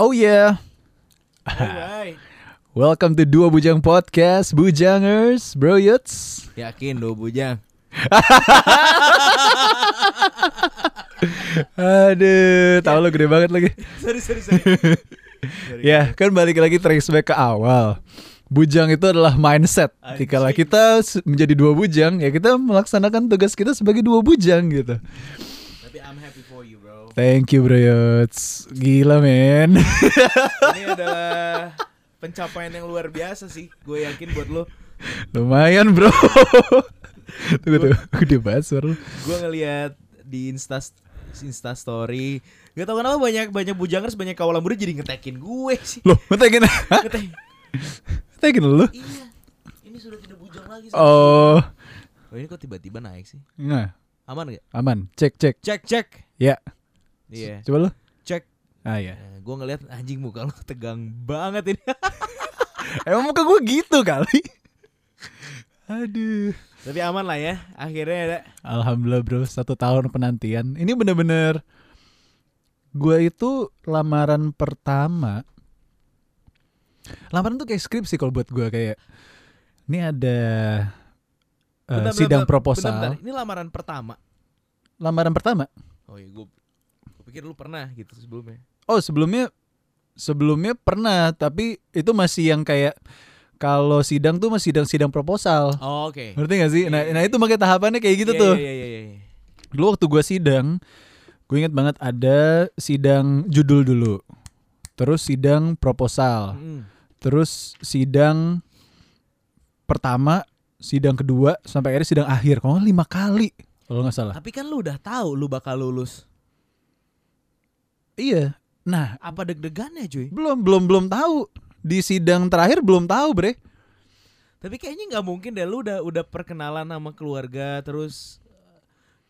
Oh yeah. Alright. Welcome to Dua Bujang Podcast, Bujangers, Bro Yuts. Yakin do bujang. Aduh, tahu lo gede banget lagi. sorry sorry sorry. Sorry. Ya, kan balik lagi trace back ke awal. Bujang itu adalah mindset. Anjing. Jika kita menjadi dua bujang, ya kita melaksanakan tugas kita sebagai dua bujang gitu. Tapi I'm happy for you bro. Thank you, Bro Yuts. Gila, men. Ini adalah pencapaian yang luar biasa sih. Gue yakin buat lo. Lumayan, Bro. tunggu, tunggu. Gede banget suara lu. Gue ngeliat di Insta Insta Story. Gak tau kenapa banyak banyak bujangers banyak kawalan muda jadi ngetekin gue sih. Loh, ngetekin. Hah? Ngetek. Ngetekin lu? Iya. Ini sudah tidak bujang lagi. Oh. Oh ini kok tiba-tiba naik sih? Nah, Aman gak? aman. Cek, cek. Cek cek. Ya. Iya. Coba lu. Cek. Ah ya. Nah, gue ngeliat anjing muka lo tegang banget ini. Emang muka gue gitu kali. Aduh. Tapi aman lah ya. Akhirnya ada. Alhamdulillah bro, satu tahun penantian. Ini bener-bener gue itu lamaran pertama. Lamaran tuh kayak skripsi kalau buat gue kayak ini ada eh, Bentar, bentar, sidang bentar, proposal. bentar, bentar. Ini lamaran pertama. Lamaran pertama. Oh iya gue pikir lu pernah gitu sebelumnya. Oh sebelumnya sebelumnya pernah, tapi itu masih yang kayak kalau sidang tuh masih sidang-sidang proposal. Oh, Oke. Ngerti gak sih? Nah, Iya, nah iya. itu makanya tahapannya kayak gitu Iya, tuh. Iya iya iya. iya. Dulu waktu gue sidang, gue inget banget ada sidang judul dulu, terus sidang proposal, Mm. terus sidang pertama, sidang kedua, sampai akhirnya sidang akhir. Kalau lima kali, kalau nggak salah. Tapi kan lu udah tahu lu bakal lulus. Iya. Nah, Apa deg-degannya cuy? belum belum belum tahu di sidang terakhir belum tahu bre. Tapi kayaknya nggak mungkin deh lu udah udah perkenalan sama keluarga terus eh,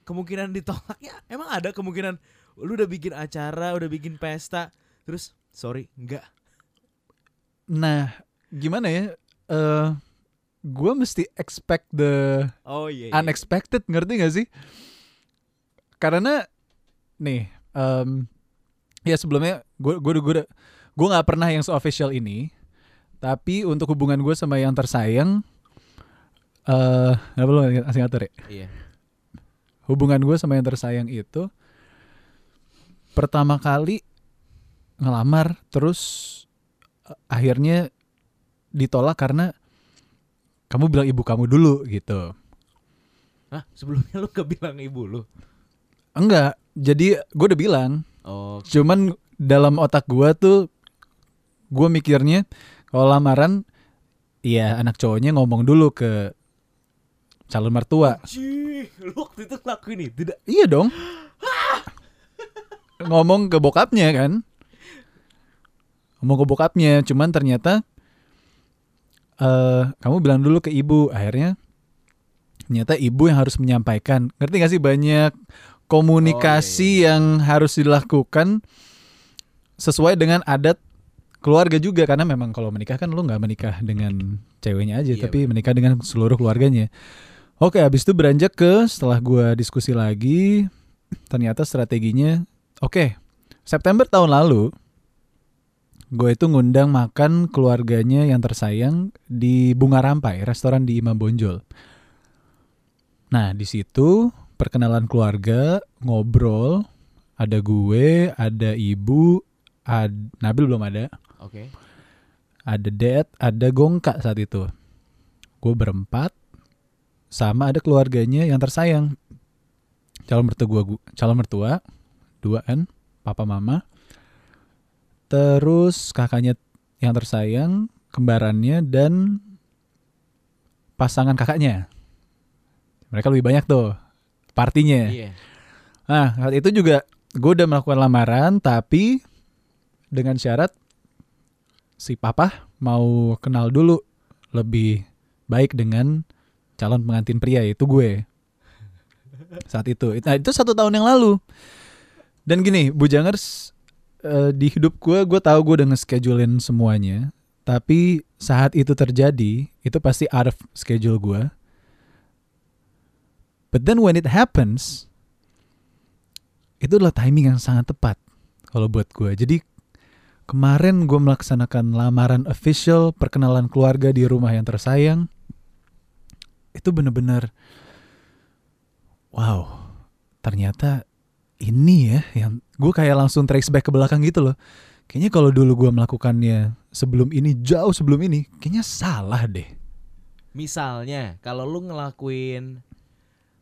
kemungkinan ditolaknya emang ada kemungkinan lu udah bikin acara, udah bikin pesta terus sorry enggak. Nah, gimana ya? Eh, gue mesti expect the Oh iya. iya. unexpected ngerti gak sih? Karena nih, em, ya sebelumnya gue gue gue gue nggak pernah yang so official ini, tapi untuk hubungan gue sama yang tersayang, eh nggak perlu asing ngatur ya. Iya. Hubungan gue sama yang tersayang itu pertama kali ngelamar, terus eh, akhirnya ditolak karena kamu bilang ibu kamu dulu gitu. Hah, sebelumnya lu kebilang ibu lu. Enggak, jadi gue udah bilang, Oh, cuman dalam otak gue tuh gue mikirnya kalau lamaran, iya anak cowoknya ngomong dulu ke calon mertua. Cih, lu waktu itu ngelakuin itu tidak? Iya dong. ngomong ke bokapnya kan. Ngomong ke bokapnya, cuman ternyata eh kamu bilang dulu ke ibu. Akhirnya ternyata ibu yang harus menyampaikan. Ngerti gak sih banyak komunikasi yang harus dilakukan sesuai dengan adat keluarga juga karena memang kalau menikah kan lu nggak menikah dengan ceweknya aja Iya, tapi menikah dengan seluruh keluarganya. Oke, habis itu beranjak ke setelah gua diskusi lagi, ternyata strateginya oke. September tahun lalu gue itu ngundang makan keluarganya yang tersayang di Bunga Rampai, restoran di Imam Bonjol. Nah, di situ perkenalan keluarga, ngobrol, ada gue, ada ibu, ad, Nabil belum ada, Oke. ada Dad, ada Gongka saat itu. Gue berempat, sama ada keluarganya yang tersayang. Calon mertua gue, calon mertua, dua kan, papa mama. Terus kakaknya yang tersayang, kembarannya dan pasangan kakaknya. Mereka lebih banyak tuh partinya. Iya. Nah, saat itu juga gue udah melakukan lamaran, tapi dengan syarat si papa mau kenal dulu lebih baik dengan calon pengantin pria itu gue. Saat itu, nah itu satu tahun yang lalu. Dan gini, Bujangers eh, di hidup gue, gue tahu gue udah nge-schedulein semuanya. Tapi saat itu terjadi, itu pasti out of schedule gue. But then when it happens, itu adalah timing yang sangat tepat kalau buat gue. Jadi Kemarin gue melaksanakan lamaran official perkenalan keluarga di rumah yang tersayang. Itu bener-bener wow. Ternyata ini ya yang gue kayak langsung trace back ke belakang gitu loh. Kayaknya kalau dulu gue melakukannya sebelum ini jauh sebelum ini, kayaknya salah deh. Misalnya kalau lu ngelakuin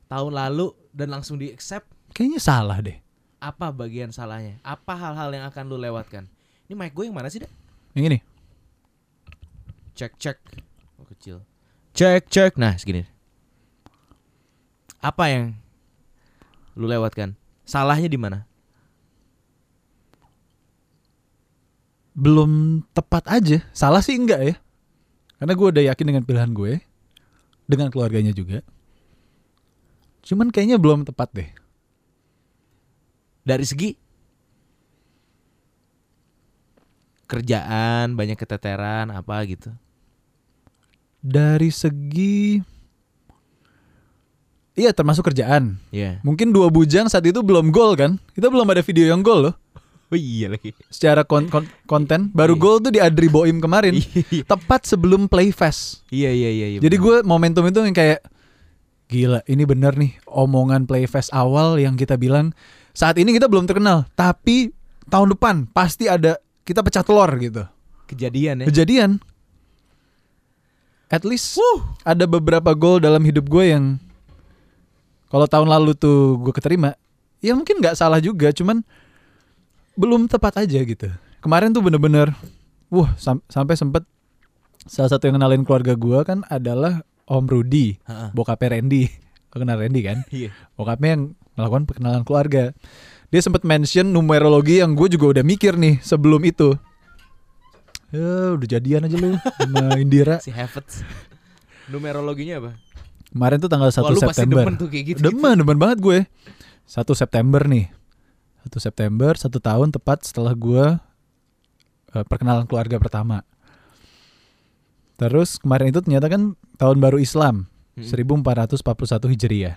tahun lalu dan langsung di accept Kayaknya salah deh. apa bagian salahnya? Apa hal-hal yang akan lu lewatkan? Ini mic gue yang mana sih, Dak? Yang ini. Cek cek. Oh, kecil. Cek cek. Nah, segini. Apa yang lu lewatkan? Salahnya di mana? belum tepat aja. Salah sih enggak ya. Karena gue udah yakin dengan pilihan gue. Dengan keluarganya juga. Cuman kayaknya belum tepat deh. Dari segi kerjaan, banyak keteteran, apa gitu. Dari segi... Iya termasuk kerjaan. Iya. Mungkin dua bujang saat itu belum gol kan. Kita belum ada video yang gol loh. Oh iya lagi. Secara kon- kon- konten. Baru Iya. gol tuh di Adri Boim kemarin. Iya Tepat sebelum Playfest. iya iya iya. Jadi bener. gue momentum itu yang kayak gila ini bener nih omongan Playfest awal yang kita bilang saat ini kita belum terkenal tapi tahun depan pasti ada kita pecah telur gitu. kejadian ya. Kejadian. At least ada beberapa gol dalam hidup gue yang kalau tahun lalu tuh gue keterima ya mungkin nggak salah juga cuman belum tepat aja gitu. Kemarin tuh bener-bener wah sam- sampai sempet salah satu yang kenalin keluarga gue kan adalah Om Rudi Heeh. bokapnya Randy Lo kenal Randy kan Iya. bokapnya yang melakukan perkenalan keluarga dia sempat mention numerologi yang gue juga udah mikir nih sebelum itu ya udah jadian aja lu sama Indira Si Havertz. Numerologinya apa? kemarin tuh tanggal 1 Wah, lu pasti September demen tuh kayak gitu. demen demen banget gue 1 September nih 1 September satu tahun tepat setelah gue eh, perkenalan keluarga pertama terus kemarin itu ternyata kan tahun baru Islam Mm. 1441 Hijriah.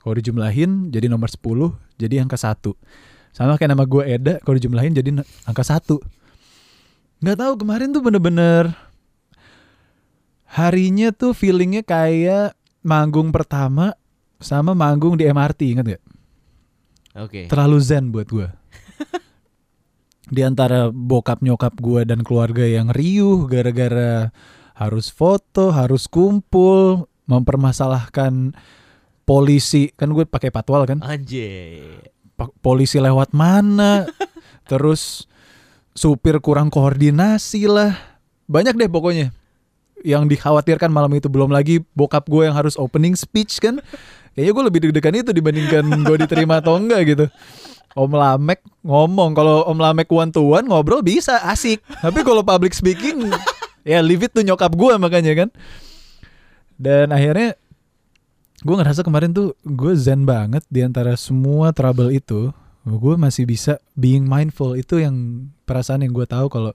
Kalau dijumlahin jadi nomor 10, jadi angka 1. Sama kayak nama gue Eda, kalau dijumlahin jadi angka 1. Nggak tahu kemarin tuh bener-bener harinya tuh feelingnya kayak manggung pertama sama manggung di MRT, ingat gak? Oke. Terlalu zen buat gue. di antara bokap nyokap gue dan keluarga yang riuh gara-gara harus foto, harus kumpul, mempermasalahkan polisi. Kan gue pakai patwal kan? Anjay. Pa- polisi lewat mana? Terus supir kurang koordinasi lah. Banyak deh pokoknya. Yang dikhawatirkan malam itu. Belum lagi bokap gue yang harus opening speech kan? Kayaknya gue lebih deg-degan itu dibandingkan gue diterima atau enggak gitu. Om Lamek ngomong kalau Om Lamek one to one ngobrol bisa asik. Tapi kalau public speaking ya leave it to nyokap gue makanya kan. Dan akhirnya gue ngerasa kemarin tuh gue zen banget di antara semua trouble itu. Gue masih bisa being mindful. Itu yang perasaan yang gue tahu kalau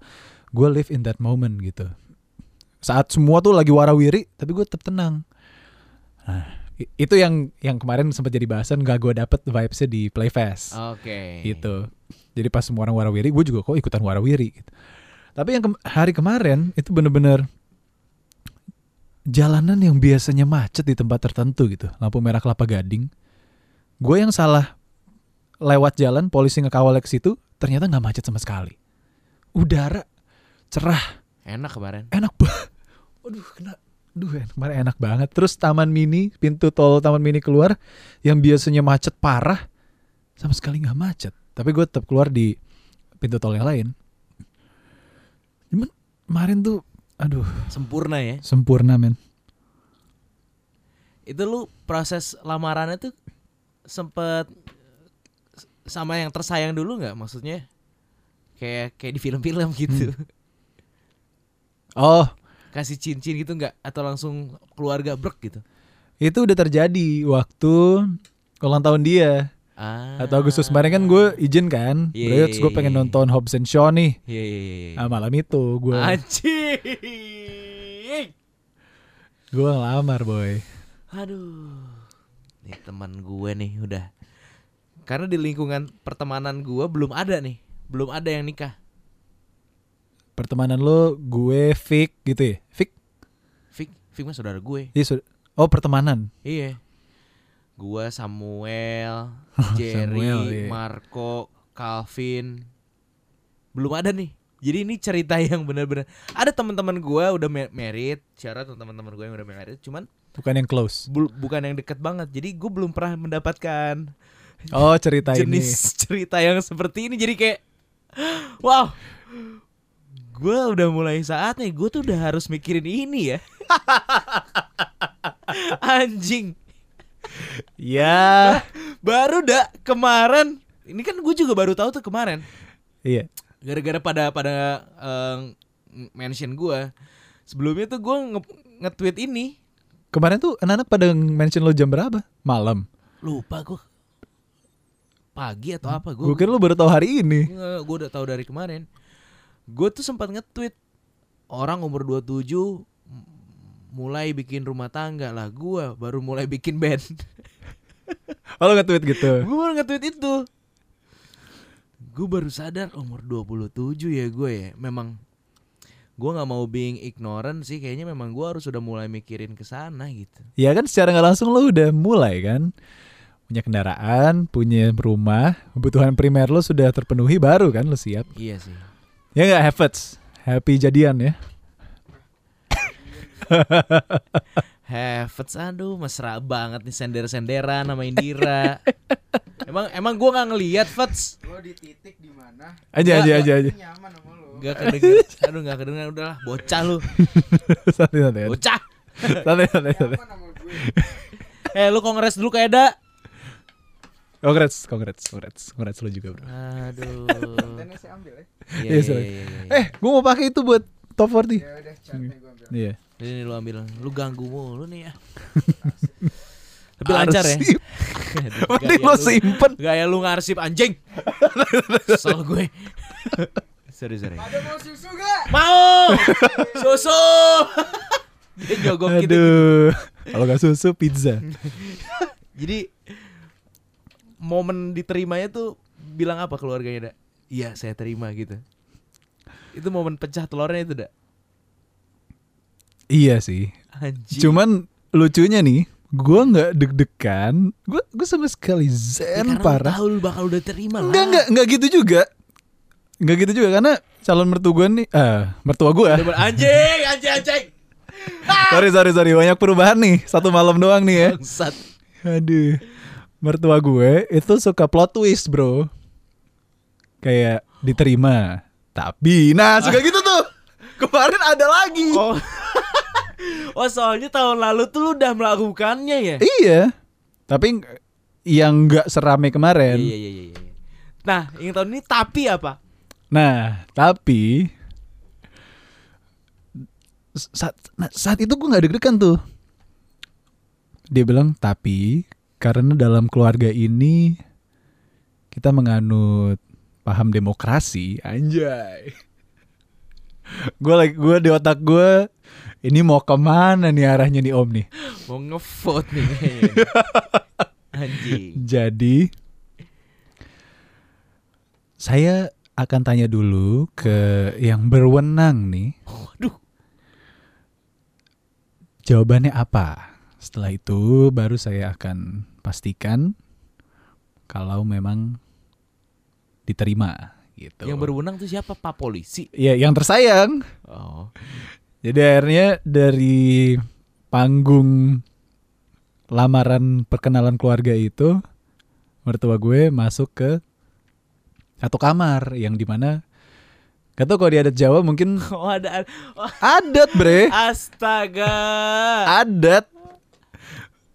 gue live in that moment gitu. Saat semua tuh lagi warawiri tapi gue tetap tenang. Nah, itu yang yang kemarin sempat jadi bahasan. Gak gue dapet vibesnya di Playfest. Oke. gitu. Jadi pas semua orang warawiri gue juga kok ikutan warawiri gitu. Tapi yang kem- hari kemarin itu bener-bener jalanan yang biasanya macet di tempat tertentu gitu lampu merah kelapa gading gue yang salah lewat jalan polisi ngekawal ke situ ternyata nggak macet sama sekali udara cerah Enak kemarin. enak banget waduh kena Duh, enak, kemarin enak banget. Terus taman mini, pintu tol taman mini keluar, yang biasanya macet parah, sama sekali nggak macet. Tapi gue tetap keluar di pintu tol yang lain. Cuman kemarin tuh, aduh, Sempurna ya. sempurna men. Itu lu proses lamarannya tuh sempet sama yang tersayang dulu nggak maksudnya? Kayak kayak di film-film gitu. Oh, Kasih cincin gitu nggak atau langsung keluarga brek gitu. itu udah terjadi waktu ulang tahun dia. Ah. Atau Agustus kemarin kan gue izin kan. Iya, Bro, terus gue iya, pengen iya. nonton Hobbs and Shaw nih. Iya iya iya. iya. Nah, malam itu gue Anjing. gue ngelamar boy. Aduh. Nih teman gue nih udah. Karena di lingkungan pertemanan gue belum ada nih. Belum ada yang nikah. pertemanan lo gue Vic gitu ya Vic Vic, Vic mah saudara gue. Iya, oh pertemanan Iya. Gua Samuel, Jerry, Samuel, iya. Marco, Calvin. Belum ada nih. Jadi ini cerita yang benar-benar ada teman-teman gua udah married, syarat teman-teman gue yang udah married, cuman bukan yang close bul- bukan yang deket banget. Jadi gue belum pernah mendapatkan oh cerita jenis ini cerita yang seperti ini. Jadi kayak wow. Gue udah mulai saatnya gue tuh udah harus mikirin ini ya. Anjing. Ya. Baru dah kemarin ini kan gue juga baru tahu tuh kemarin. Iya. Gara-gara pada pada eh, mention gue sebelumnya tuh gue nge- nge-tweet ini. Kemarin tuh anak-anak pada mention lo jam berapa? Malam. Lupa gue pagi atau apa gue gue kira lo baru tahu hari ini. Gue udah tahu dari kemarin. Gue tuh sempat nge-tweet orang umur 27 m- mulai bikin rumah tangga lah gue baru mulai bikin band. Oh lo nge-tweet gitu? Gue baru nge-tweet itu. Gue baru sadar umur 27 ya gue ya. Memang gue nggak mau being ignorant sih kayaknya memang gue harus udah mulai mikirin ke sana gitu. Ya kan secara nggak langsung lo udah mulai kan? Punya kendaraan, punya rumah, kebutuhan primer lo sudah terpenuhi baru kan lo siap. iya sih. Ya nggak Havertz, happy jadian ya. Havertz aduh mesra banget nih sender-senderan sama Indira emang emang gue nggak ngeliat Fats Lo di titik di mana Aja aja aja aja. nyaman sama lo. Gak kedenger Aduh gak kedenger Udahlah bocah lu santai santai. Bocah Santai santai santai. Eh lu kongres dulu kayak ada Congrats, congrats, congrats, congrats lo juga bro. Aduh saya ambil ya. Iya, Iya, iya, iya. Eh, gue mau pakai itu buat top 40. Ya udah capek gue ambil. Iya. Ini lu ambil Lu ganggu mulu nih ya Tapi lancar ya. Mending lo lu- simpen. Gaya lu ngarsip anjing Kesel gue Sorry sorry Ada mau susu gak? Mau Susu Dia nyogok gitu Aduh. Kalau gak susu pizza. Jadi momen diterimanya tuh bilang apa keluarganya dak? Iya saya terima gitu. Itu momen pecah telurnya itu dak. Iya sih. Anjing. Cuman lucunya nih, gue nggak deg-degan. Gue gue sama sekali Ya, zen karena lu parah. tahu lu bakal udah terima lah. Enggak enggak enggak gitu juga. Enggak gitu juga karena calon mertua gue nih, eh mertua gue. Anjing, anjing, anjing. sorry sorry sorry banyak perubahan nih satu malam doang nih ya. Bangsat. Aduh. Mertua gue itu suka plot twist, Bro. Kayak diterima. Tapi nah suka gitu tuh. Kemarin ada lagi. Oh. Oh soalnya tahun lalu tuh lu udah melakukannya ya? Iya. Tapi ng- yang nggak serame kemarin. Iya iya iya. iya. Nah, yang tahun ini tapi apa? Nah, tapi saat nah, saat itu gue nggak deg-degan tuh. Dia bilang tapi karena dalam keluarga ini kita menganut paham demokrasi, anjay. gue lagi gue di otak gue ini mau ke mana nih arahnya nih om nih. Mau ngevote nih. Anjing. Jadi saya akan tanya dulu ke yang berwenang nih. Waduh. Jawabannya apa? Setelah itu baru saya akan pastikan kalau memang diterima gitu. Yang berwenang tuh siapa? Pak polisi. Ya, yang tersayang. Oh. Jadi akhirnya dari panggung lamaran perkenalan keluarga itu mertua gue masuk ke satu kamar yang di mana Gak tau kalau di adat Jawa mungkin Oh ada oh, adat bre. Astaga. Adat.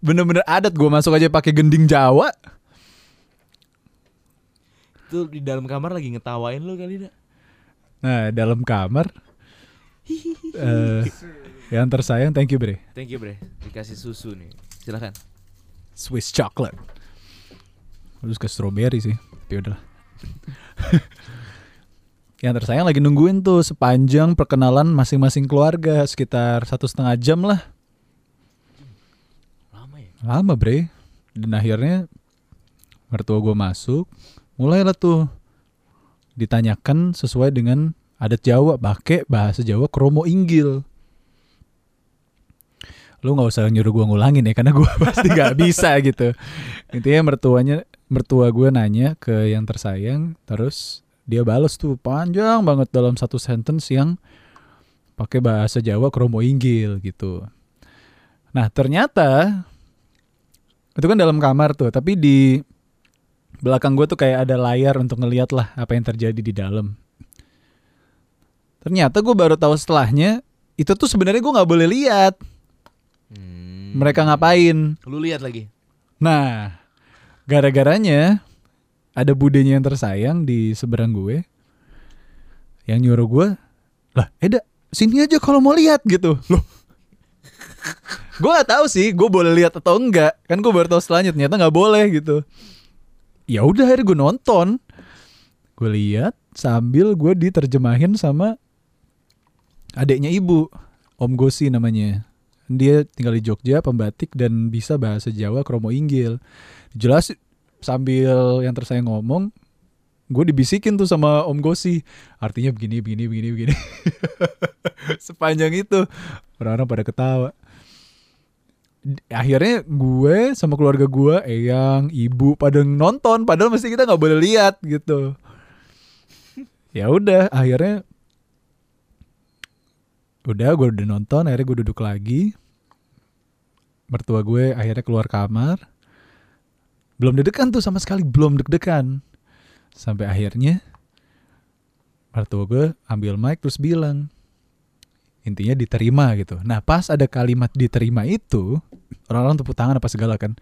Bener-bener adat gue masuk aja pakai gending Jawa. Itu di dalam kamar lagi ngetawain lu kali dah Nah dalam kamar eh Yang tersayang thank you bre. Thank you bre. Dikasih susu nih. Silakan. Swiss chocolate. Terus ke strawberry sih Tapi udahlah Yang tersayang lagi nungguin tuh Sepanjang perkenalan masing-masing keluarga Sekitar satu setengah jam lah. Lama ya? Lama bre. Dan akhirnya Mertua gue masuk. Mulailah tuh Ditanyakan sesuai dengan adat Jawa pakai bahasa Jawa kromo inggil. Lu nggak usah nyuruh gua ngulangin ya karena gua pasti nggak bisa gitu. Intinya mertuanya mertua gue nanya ke yang tersayang terus dia balas tuh panjang banget dalam satu sentence yang pakai bahasa Jawa kromo inggil gitu. Nah ternyata itu kan dalam kamar tuh tapi di belakang gue tuh kayak ada layar untuk ngeliat lah apa yang terjadi di dalam ternyata gue baru tahu setelahnya itu tuh sebenarnya gue nggak boleh lihat Hmm. mereka ngapain Lu lihat lagi. Nah, gara-garanya ada budenya yang tersayang di seberang gue yang nyuruh gue, lah, Eda, sini aja kalau mau lihat gitu. Loh. gue gak tahu sih, gue boleh lihat atau enggak. Kan gue baru tahu setelahnya ternyata nggak boleh gitu. Ya udah akhirnya gue nonton. Gue lihat sambil gue diterjemahin sama adiknya ibu, Om Gosi namanya. Dia tinggal di Jogja, pembatik dan bisa bahasa Jawa kromo inggil. Jelas sambil yang tersayang ngomong, gue dibisikin tuh sama Om Gosi. Artinya begini, begini, begini, begini. Sepanjang itu orang-orang pada ketawa. Akhirnya gue sama keluarga gue, Eyang, ibu pada nonton, padahal mesti kita nggak boleh lihat gitu. Ya udah, akhirnya udah gue udah nonton akhirnya gue duduk lagi. Mertua gue akhirnya keluar kamar. Belum deg-degan tuh sama sekali belum deg-degan. Sampai akhirnya mertua gue ambil mic terus bilang intinya diterima gitu. Nah pas ada kalimat diterima itu orang-orang tepuk tangan apa segala kan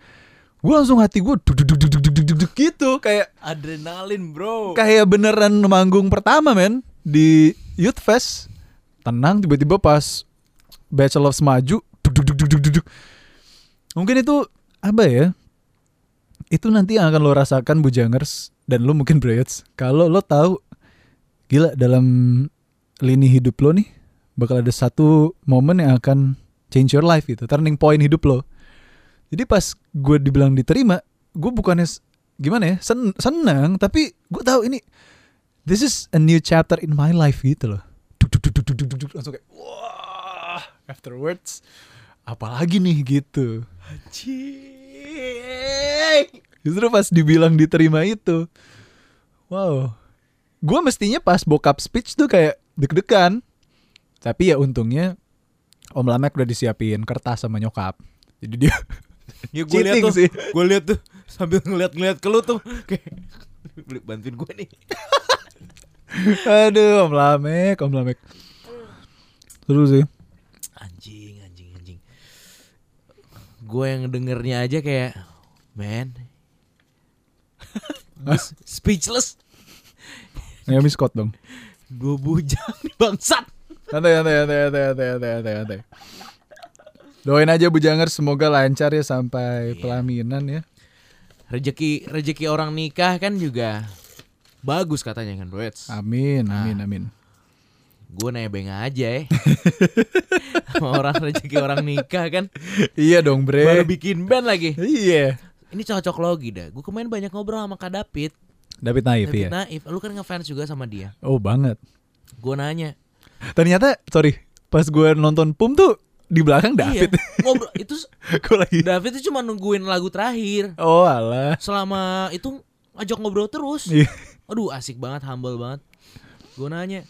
gue langsung hati gue duduk duduk duduk duduk gitu. Kayak adrenalin bro. kayak beneran manggung pertama men di Youth Fest. Tenang tiba-tiba pas Battle of maju duk duk duk duk duk duk. Mungkin itu apa ya? Itu nanti yang akan lo rasakan Bujangers dan lo mungkin Braids kalau lo tahu gila dalam lini hidup lo nih bakal ada satu momen yang akan change your life gitu, turning point hidup lo. Jadi pas gue dibilang diterima, gue bukannya gimana ya sen senang tapi gue tahu ini this is a new chapter in my life gitu loh langsung kayak wah afterwards. Apalagi nih gitu. Cik. justru pas dibilang diterima itu wow. Gue mestinya pas bokap speech tuh kayak deg-degan. Tapi ya untungnya om Lamek udah disiapin kertas sama nyokap. Jadi dia Ya gue lihat tuh, sih. Gue lihat tuh sambil ngeliat-ngeliat ke lu tuh. Kayak "Beli- bantuin gue nih. aduh om Lamek om Lamek seru sih Anjing, anjing, anjing. Gue yang dengernya aja kayak, man, speechless. Naomi Scott dong Gue bujang bangsat. Santai, santai, santai, santai, santai, santai, santai. Doain aja Bujangers semoga lancar ya sampai Iya. pelaminan ya. Rezeki rezeki orang nikah kan juga bagus katanya kan, Breds. Amin, Nah. amin, amin. Gue nebeng aja ya. Sama orang rezeki orang nikah kan Iya dong, baru Bre. bikin band lagi. Iya. Ini cocok logi dah. Gue kemarin banyak ngobrol sama Kak David. David Naif David ya. Naif, lu kan ngefans juga sama dia. Oh, banget. Gue nanya, Ternyata sorry, pas gue nonton PUM tuh di belakang David. Iya, ngobrol itu gue lagi. David itu cuma nungguin lagu terakhir. Oh, alah. Selama itu ngajak ngobrol terus. Iya. Aduh, asik banget, humble banget. Gue nanya,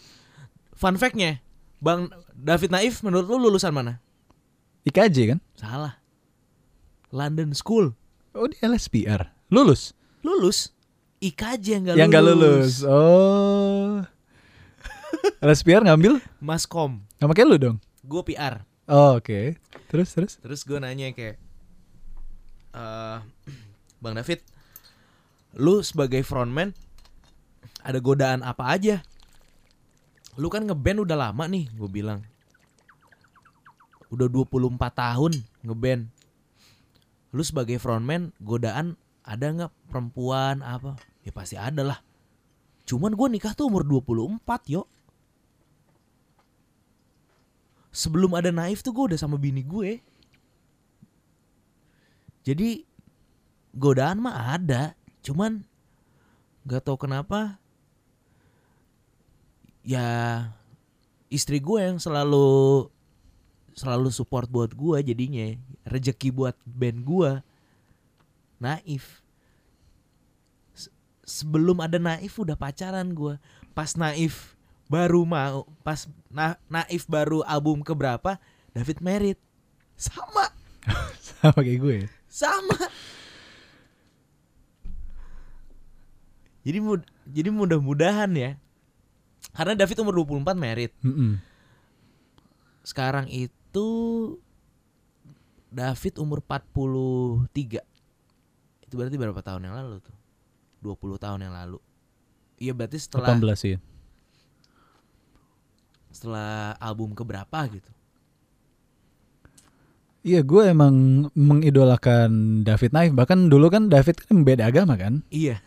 fun fact-nya, Bang David Naif menurut lu lulusan mana? IKJ kan? Salah. London School. Oh, di LSPR. Lulus. Lulus. IKJ yang gak Yang lulus. gak lulus. Oh. LSPR ngambil Maskom. sama kayak lu dong. Gue PR. Oh, oke. Terus terus. Terus gue nanya kayak, eh Bang David, lu sebagai frontman ada godaan apa aja? Lu kan ngeband udah lama nih, gue bilang. Udah 24 tahun ngeband. Lu sebagai frontman godaan ada nggak perempuan apa? Ya pasti ada lah. Cuman gue nikah tuh umur 24 yo. Sebelum ada naif tuh gue udah sama bini gue. Jadi godaan mah ada, cuman nggak tahu kenapa ya istri gue yang selalu selalu support buat gue jadinya. Rezeki buat band gue. Naif. Se- sebelum ada naif udah pacaran gue. Pas naif baru mau pas na naif baru album keberapa David merit sama. Sama kayak gue. ya. sama. Jadi mud jadi mudah-mudahan ya karena David umur 24 merit Mm-mm. sekarang itu David umur 43 itu berarti berapa tahun yang lalu tuh 20 tahun yang lalu iya berarti setelah 18 ya. setelah album keberapa gitu Iya, gue emang mengidolakan David Naif. Bahkan dulu kan David kan beda agama kan. iya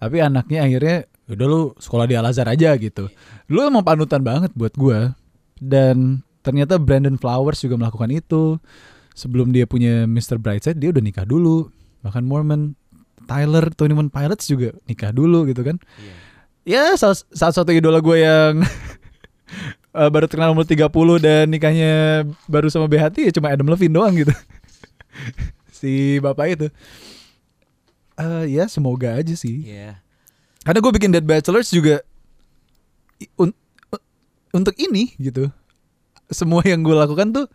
Tapi anaknya akhirnya udah lu sekolah di Al Azhar aja gitu. Lu emang panutan banget buat gue. Dan ternyata Brandon Flowers juga melakukan itu. Sebelum dia punya Mr. Brightside dia udah nikah dulu. Bahkan Mormon, Tyler, Twenty One Pilots juga nikah dulu gitu kan. iya Ya salah, salah satu idola gue yang eh, baru terkenal umur 30 dan nikahnya baru sama BHT ya cuma Adam Levine doang gitu. si bapak itu. Eh ya semoga aja sih. iya Karena gue bikin Dead Bachelors juga un- untuk ini gitu. Semua yang gue lakukan tuh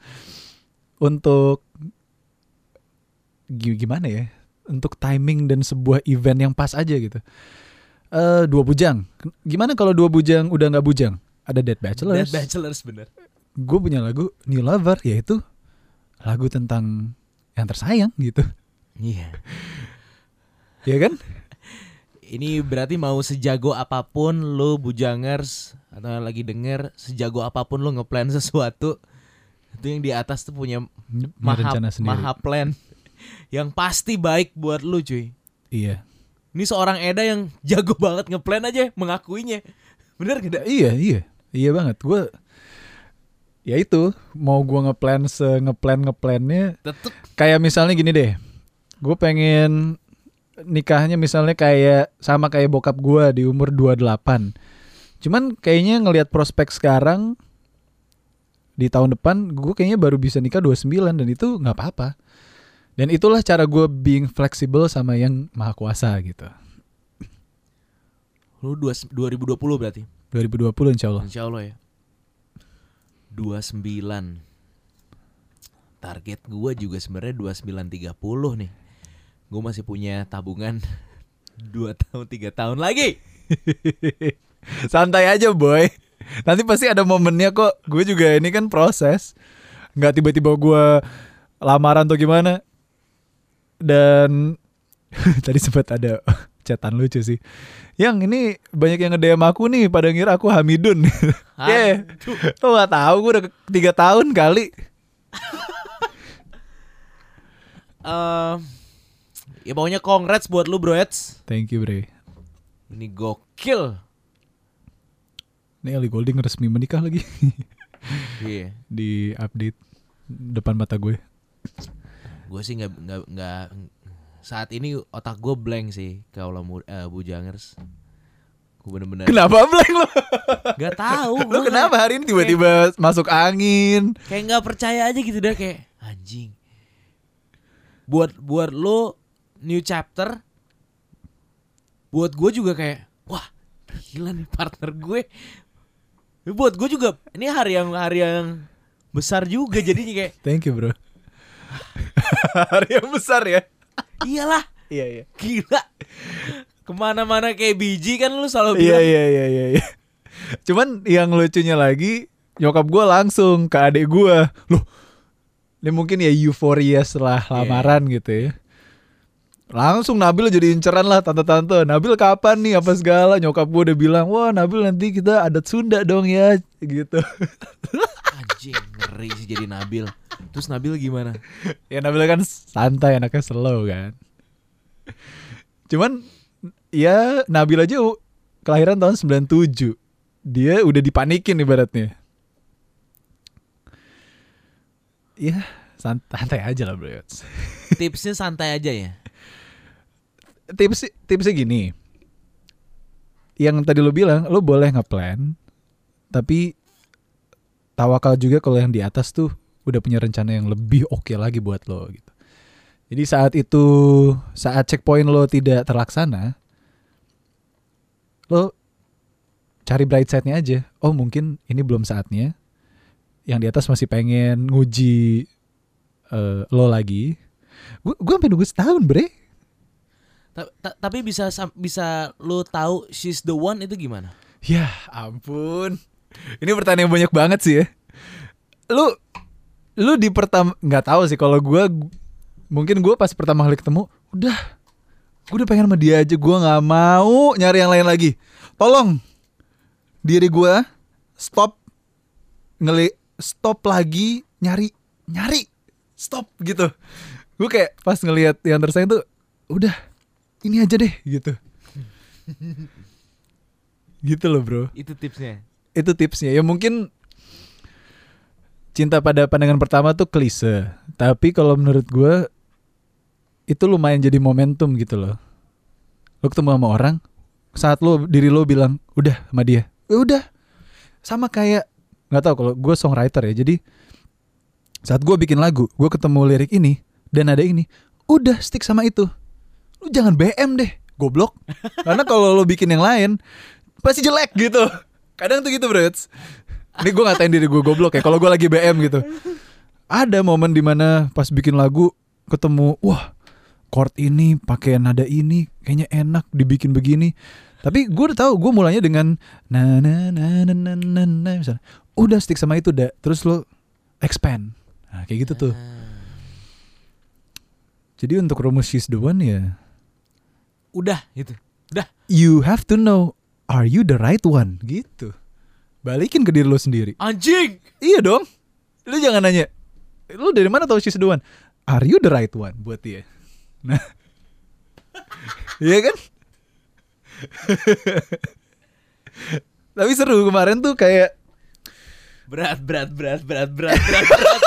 untuk gi- gimana ya? Untuk timing dan sebuah event yang pas aja gitu. Eh dua bujang. Gimana kalau dua bujang udah nggak bujang? Ada Dead Bachelors. Dead Bachelors bener Gue punya lagu New Lover yaitu lagu tentang yang tersayang gitu. iya Ya kan? Ini berarti mau sejago apa pun lu bujangers atau lagi denger sejago apa pun lu ngeplan sesuatu itu yang di atas tuh punya maha, maha plan yang pasti baik buat lu cuy. Iya. Ini seorang Eda yang jago banget ngeplan aja mengakuinya. Bener gak? Iya, iya. Iya banget. Gue ya itu mau gua ngeplan se ngeplan ngeplannya Tetep kayak misalnya gini deh. Gue pengen nikahnya misalnya kayak sama kayak bokap gua di umur 28. Cuman kayaknya ngelihat prospek sekarang di tahun depan gue kayaknya baru bisa nikah 29 dan itu nggak apa-apa. Dan itulah cara gue being fleksibel sama yang maha kuasa gitu. lu dua, 2020 berarti. 2020 insya Allah. Insya Allah ya. 29 Target gua juga sebenarnya 2930 nih. Gue masih punya tabungan 2 tahun 3 tahun lagi. Santai aja boy. Nanti pasti ada momennya kok. Gue juga ini kan proses. Nggak tiba-tiba gue lamaran atau gimana. Dan tadi sempat ada chatan lucu sih. Yang ini banyak yang nge-DM aku nih pada ngira aku Hamidun. Yeah. Lo gak tahu gue udah tiga tahun kali. Ya pokoknya congrats buat lu bro Eds. Thank you bre. Ini gokil. Ini Ellie Golding resmi menikah lagi. Iya. Di update depan mata gue. Gue sih nggak nggak nggak saat ini otak gue blank sih kalau mu eh, bujangers. Gue bener-bener Kenapa blank lo? nggak tahu. Lo kenapa hari ini tiba-tiba masuk angin? kayak nggak percaya aja gitu deh kayak anjing buat buat lo new chapter buat gue juga kayak wah gila nih partner gue buat gue juga ini hari yang hari yang besar juga jadinya kayak Thank you bro. Hari yang besar ya. iyalah Iya iya. gila ke mana-mana kayak biji kan lu selalu Iya bilang iya iya iya. iya. Cuman yang lucunya lagi nyokap gue langsung ke adik gue. Loh, ini mungkin ya euforia setelah Iya. lamaran gitu ya. Langsung Nabil jadi inceran lah tante-tante. Nabil kapan nih apa segala. Nyokap gue udah bilang, wah Nabil nanti kita adat Sunda dong ya gitu. anjing ngeri sih jadi Nabil terus Nabil gimana ya Nabil kan santai anaknya slow kan. Cuman ya Nabil aja kelahiran tahun 97. Dia udah dipanikin ibaratnya. Ya sant- santai aja lah bro. tipsnya santai aja ya Tips tipsnya gini. Yang tadi lo bilang, lo boleh ngeplan tapi tawakal juga kalau yang di atas tuh udah punya rencana yang lebih oke lagi buat lo gitu. Jadi saat itu saat checkpoint lo tidak terlaksana, lo cari bright side-nya aja. Oh mungkin ini belum saatnya. Yang di atas masih pengen nguji eh, lo lagi. Gue gue sampai nunggu setahun bre. Ta- ta- tapi bisa bisa lu tahu she's the one itu gimana? Ya ampun. Ini pertanyaan banyak banget sih ya. Lu lu di pertama nggak tahu sih kalau gua mungkin gua pas pertama kali ketemu udah gue udah pengen sama dia aja gua nggak mau nyari yang lain lagi. Tolong diri gua stop ngeli stop lagi nyari nyari stop gitu. Gue kayak pas ngelihat yang tersayang tuh udah ini aja deh gitu. gitu loh bro. Itu tipsnya. itu tipsnya. Ya mungkin cinta pada pandangan pertama tuh klise. Tapi kalau menurut gue itu lumayan jadi momentum gitu loh. Lo ketemu sama orang saat lo diri lo bilang udah sama dia. Ya udah. Sama kayak nggak tahu kalau gue songwriter ya jadi saat gue bikin lagu gue ketemu lirik ini dan ada ini udah stick sama itu lu jangan BM deh goblok. Karena kalau lo bikin yang lain pasti jelek gitu. Kadang tuh gitu bro ini gue ngatain diri gue goblok ya kalau gue lagi BM gitu. Ada momen di mana pas bikin lagu ketemu wah chord ini pakai nada ini kayaknya enak dibikin begini. Tapi gue udah tahu gue mulainya dengan na na na na na na na misalnya. Udah stick sama itu dah terus lo expand. Nah, kayak gitu tuh. Jadi untuk rumus she's the one ya Udah gitu. Udah. you have to know are you the right one? Gitu. Balikin ke diri lo sendiri. Anjing. iya dong. Lu jangan nanya lu dari mana tahu she's the one? Are you the right one? Buat dia. Nah. Iya kan? Tapi seru kemarin tuh kayak Berat berat berat berat berat berat berat.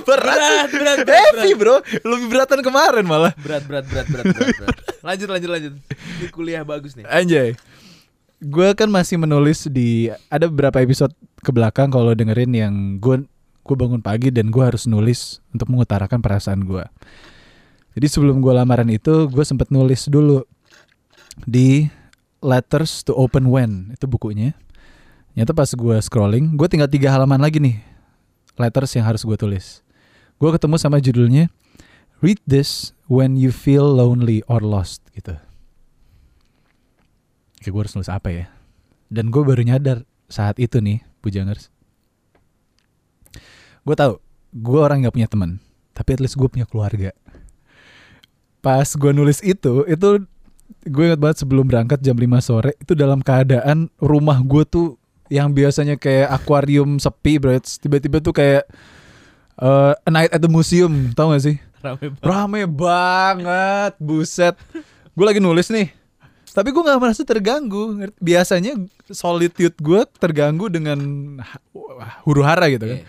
Kok berat, sih? Berat, berat, berat, heavy bro lebih beratan kemarin malah berat berat berat berat berat, berat. Lanjut lanjut lanjut. Ini kuliah bagus nih. Anjay. Gue kan masih menulis di ada beberapa episode ke belakang kalau dengerin yang gue gue bangun pagi dan gue harus nulis untuk mengutarakan perasaan gue. Jadi sebelum gue lamaran itu gue sempet nulis dulu di Letters to Open When itu bukunya. Nyata pas gue scrolling, gue tinggal tiga halaman lagi nih letters yang harus gue tulis. Gue ketemu sama judulnya Read this when you feel lonely or lost gitu. Kayak gue harus nulis apa ya? Dan gue baru nyadar saat itu nih, Bujangers. Gue tahu, gue orang nggak punya teman, tapi at least gue punya keluarga. Pas gue nulis itu, itu gue ingat banget sebelum berangkat jam 5 sore itu dalam keadaan rumah gue tuh yang biasanya kayak akuarium sepi bro tiba-tiba tuh kayak eh, a night at the museum tau gak sih Rame banget. Rame banget, buset. Gue lagi nulis nih, tapi gue nggak merasa terganggu. Biasanya solitude gue terganggu dengan huru hara gitu kan. Iya.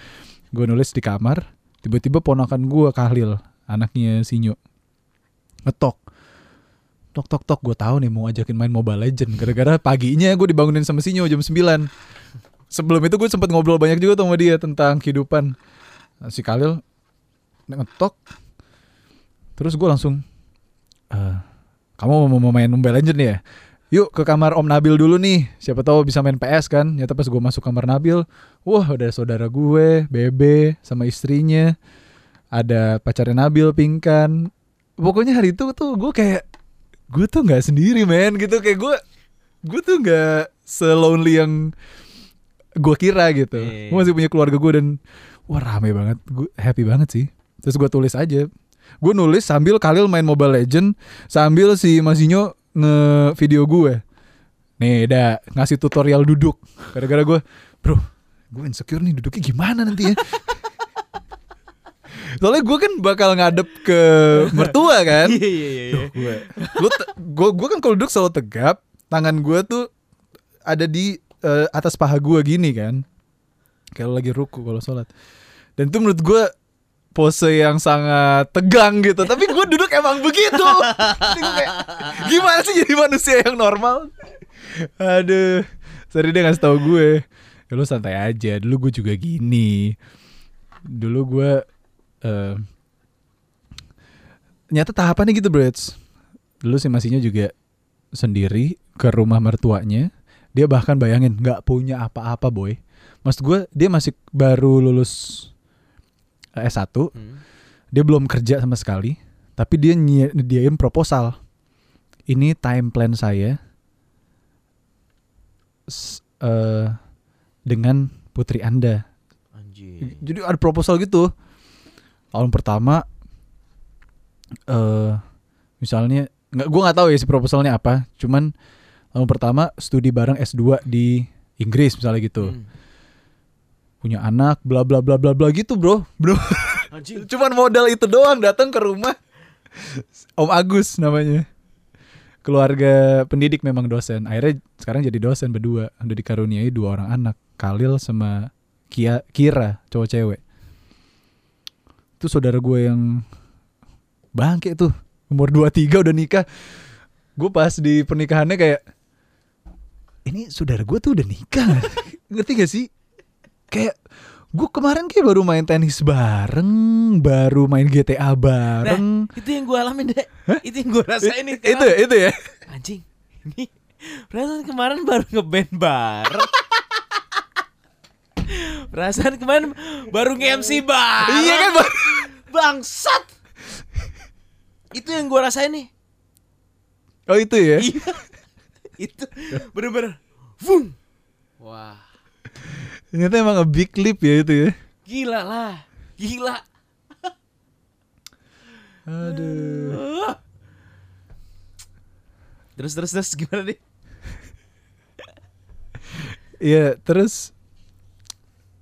Gue nulis di kamar, tiba-tiba ponakan gue Kahlil, anaknya Sinyo, ngetok. Tok tok tok, gue tahu nih mau ajakin main Mobile Legend. Gara-gara paginya gue dibangunin sama Sinyo jam 9 Sebelum itu gue sempet ngobrol banyak juga sama dia tentang kehidupan. Si Khalil ngetok, terus gue langsung, "Eh, kamu mau, main Mobile Legend ya? Yuk ke kamar Om Nabil dulu nih. Siapa tahu bisa main PS kan? Nyata pas gue masuk kamar Nabil, wah ada saudara gue, Bebe sama istrinya, ada pacarnya Nabil, Pingkan. Pokoknya hari itu tuh gue kayak gue tuh nggak sendiri men gitu kayak gue gue tuh nggak selonely yang gue kira gitu. Iya. Gue masih punya keluarga gue dan wah rame banget, gue happy banget sih. Terus gue tulis aja, gue nulis sambil Khalil main Mobile Legend, sambil si Masinyo nge video gue. Nih, dah ngasih tutorial duduk. Gara-gara gue, bro, gue insecure nih duduknya gimana nanti ya? Soalnya gue kan bakal ngadep ke mertua kan. Iya iya iya. gue gue gue kan kalau duduk selalu tegap tangan gue tuh ada di eh, atas paha gue gini kan kalau lagi ruku kalau sholat dan itu menurut gue pose yang sangat tegang gitu. Tapi gue duduk emang begitu. Gimana sih jadi manusia yang normal? Aduh. Sorry dia ngasih tau gue. Ya lu santai aja. Dulu gue juga gini. Dulu gue eh nyata tahapannya gitu Brits dulu si Masinya juga sendiri ke rumah mertuanya. Dia bahkan bayangin nggak punya apa-apa boy. Maksud gue dia masih baru lulus S1 Hmm. dia belum kerja sama sekali tapi dia nyediain proposal ini time plan saya s- eh, dengan putri anda Anjir. jadi ada proposal gitu tahun pertama eh misalnya nggak gue nggak tahu ya si proposalnya apa cuman tahun pertama studi bareng S2 di Inggris misalnya gitu Hmm. Punya anak bla bla bla bla bla gitu bro. Bro. Anjing. cuman modal itu doang datang ke rumah. Om Agus namanya. Keluarga pendidik memang dosen. Akhirnya sekarang jadi dosen berdua. Udah dikaruniai dua orang anak Khalil sama Kia Kira cowok cewek. Itu saudara gue yang bangke tuh. Umur 23 udah nikah. Gue pas di pernikahannya kayak ini saudara gue tuh udah nikah. Ngerti gak sih kayak gue kemarin kayak baru main tenis bareng baru main GTA bareng Itu yang gue alamin deh. Itu yang gue rasain nih. itu ya itu ya Anjing. Ini perasaan kemarin baru ngeband bareng. Perasaan kemarin baru nge-MC bareng. iya kan Bang? Bangsat. Itu yang gue rasain nih. oh itu ya Iya. Itu bener-bener. Vung. Wah. Ternyata emang a big leap ya itu ya Gila lah. Gila. aduh. Terus terus terus gimana nih? Iya, terus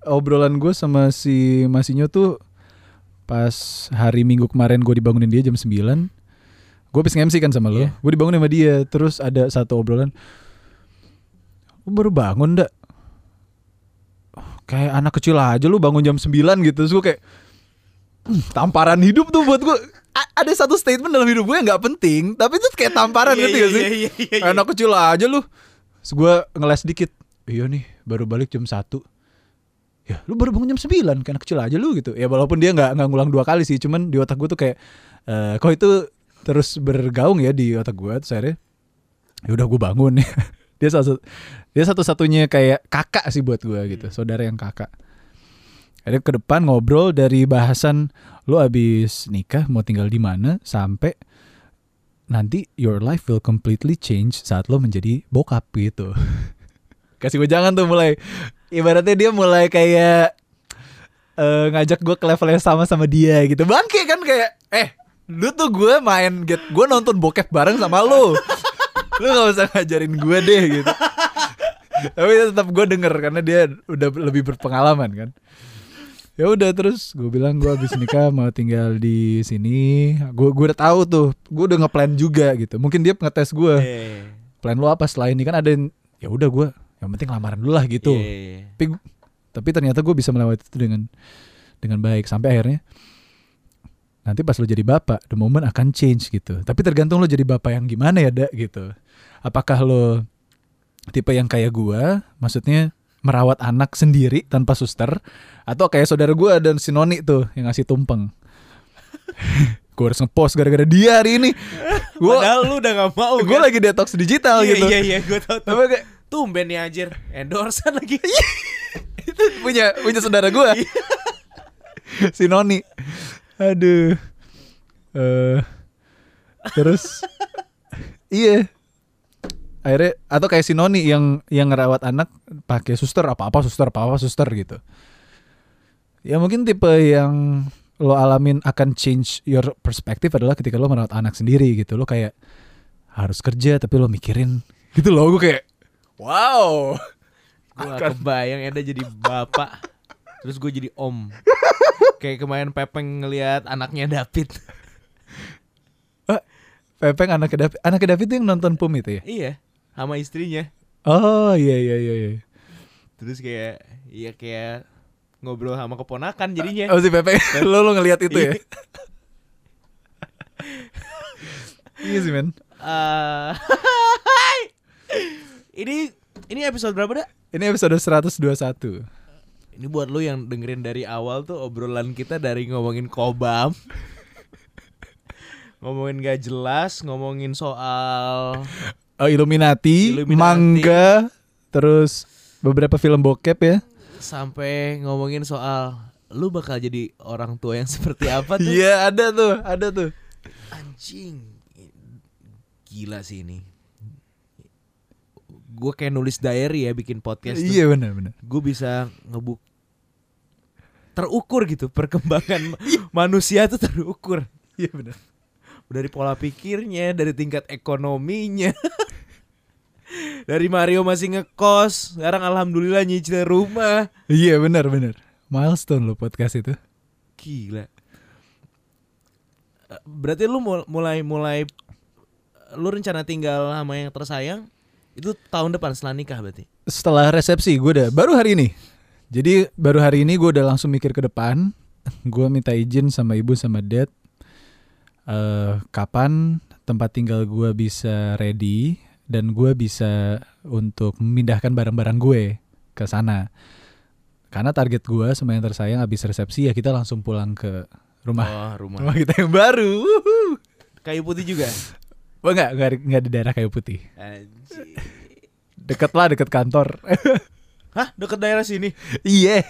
obrolan gue sama si Masinyo tuh pas hari Minggu kemarin gue dibangunin dia jam 9 Gue habis nge-MC kan sama lo Iya. Gue dibangunin sama dia Terus ada satu obrolan Lu baru bangun dak Kayak anak kecil aja lu bangun jam 9 gitu. Terus gue kayak "Hmm, Tamparan hidup tuh buat gue A- Ada satu statement dalam hidup gue yang gak penting Tapi itu kayak tamparan gitu gak sih? iya, iya. Anak kecil aja lu. Terus gue ngeles dikit Iya nih baru balik jam 1 Ya lu baru bangun jam 9 Kayak anak kecil aja lu gitu. Ya walaupun dia gak, nggak ngulang dua kali sih Cuman di otak gue tuh kayak eh Kok itu terus bergaung ya di otak gue Terus akhirnya ya udah gue bangun. Dia satu dia satu-satunya kayak kakak sih buat gue gitu Saudara yang kakak Akhirnya ke depan ngobrol dari bahasan Lu abis nikah mau tinggal di mana Sampai nanti your life will completely change saat lo menjadi bokap gitu. Kasih gue jangan tuh mulai ibaratnya dia mulai kayak eh, ngajak gue ke level yang sama sama dia gitu. Bangke kan kayak eh lu tuh gue main get gue nonton bokep bareng sama lo. lu gak usah ngajarin gue deh gitu. Tapi tetap gue denger karena dia udah lebih berpengalaman kan. Ya udah terus gue bilang gue habis nikah mau tinggal di sini. Gue gue udah tahu tuh. Gue udah ngeplan juga gitu. Mungkin dia ngetes gue. Eh, Plan lo apa setelah ini kan ada yang ya udah gue yang penting lamaran dulu lah gitu. iya. Tapi tapi ternyata gue bisa melewati itu dengan dengan baik sampai akhirnya nanti pas lo jadi bapak the moment akan change gitu. Tapi tergantung lo jadi bapak yang gimana ya, Dak gitu. Apakah lo tipe yang kayak gua, maksudnya merawat anak sendiri tanpa suster atau kayak saudara gua dan si Noni tuh yang ngasih tumpeng. gue harus ngepost gara-gara dia hari ini. Gue Padahal lu udah gak mau gue kan? lagi detox digital iya, gitu. Iya iya gue tau. Tapi kayak Tumben nih anjir. Endorsean lagi. itu punya punya saudara gua si Noni aduh eh terus iya akhirnya atau kayak si Noni yang yang ngerawat anak pakai suster apa apa suster apa apa suster gitu ya mungkin tipe yang lo alamin akan change your perspective adalah ketika lo merawat anak sendiri gitu lo kayak harus kerja tapi lo mikirin gitu loh gue kayak wow Gue kebayang Eda jadi bapak. Terus gue jadi om. Kayak kemarin Pepeng ngelihat anaknya David. Pepeng anak David anak David itu yang nonton pum itu ya iya. Sama istrinya. oh iya iya iya iya Terus kayak iya kayak ngobrol sama keponakan jadinya. oh si Pepeng lo lo ngelihat itu ya iya sih men Eh, ini ini episode berapa dah? Ini episode 121. Ini buat lu yang dengerin dari awal tuh obrolan kita dari ngomongin kobam. ngomongin gak jelas, ngomongin soal Oh, Illuminati, Illuminati. manga, terus beberapa film bokep ya. sampai ngomongin soal lu bakal jadi orang tua yang seperti apa tuh? Iya, ada tuh, ada tuh. Anjing. Gila sih ini. Gue kayak nulis diary ya bikin podcast tuh. Iya benar benar. Gue bisa ngebuk terukur gitu perkembangan manusia tuh terukur Iya benar. dari pola pikirnya, dari tingkat ekonominya. dari Mario masih ngekos, sekarang alhamdulillah nyicil rumah. Iya benar benar. Milestone lo podcast itu. Gila. Eh, Berarti lu mul- mulai mulai lu rencana tinggal sama yang tersayang itu tahun depan setelah nikah berarti. Setelah resepsi gue udah baru hari ini. Jadi baru hari ini gue udah langsung mikir ke depan. Gue minta izin sama ibu sama dad. eh kapan tempat tinggal gue bisa ready dan gue bisa untuk memindahkan barang-barang gue ke sana. Karena target gue sama yang tersayang habis resepsi ya kita langsung pulang ke rumah Oh, rumah. rumah kita yang baru. Wuhu. Kayu putih juga. Oh enggak, enggak, enggak di daerah kayu putih. Anjing. Deket lah, deket kantor. Hah, deket daerah sini. Iya.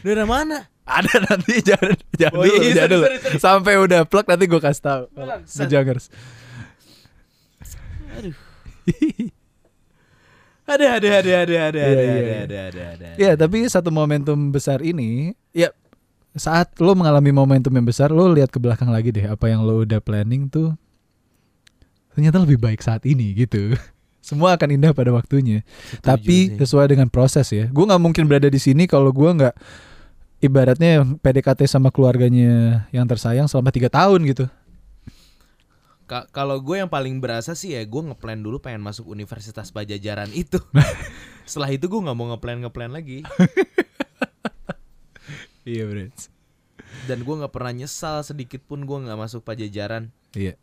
Daerah mana? Ada nanti jangan jangan Oh, dulu, iya, jangan sorry, dulu. sorry, sorry. Sampai udah plug nanti gue kasih tahu. Bejangers. Aduh. Ada ada ada ada ada Iya, ada ada iya. ada ada ada. Ya, tapi satu momentum besar ini, ya saat lo mengalami momentum yang besar, lo lihat ke belakang lagi deh apa yang lo udah planning tuh ternyata lebih baik saat ini gitu. Semua akan indah pada waktunya. Setuju tapi sih. sesuai dengan proses ya. Gue nggak mungkin berada di sini kalau gue nggak ibaratnya PDKT sama keluarganya yang tersayang selama tiga tahun gitu. Ka- kalau gue yang paling berasa sih ya gue ngeplan dulu pengen masuk Universitas Pajajaran itu. Setelah itu gue nggak mau ngeplan ngeplan lagi. Iya bro. Dan gue nggak pernah nyesal sedikit pun gue nggak masuk Pajajaran. Iya.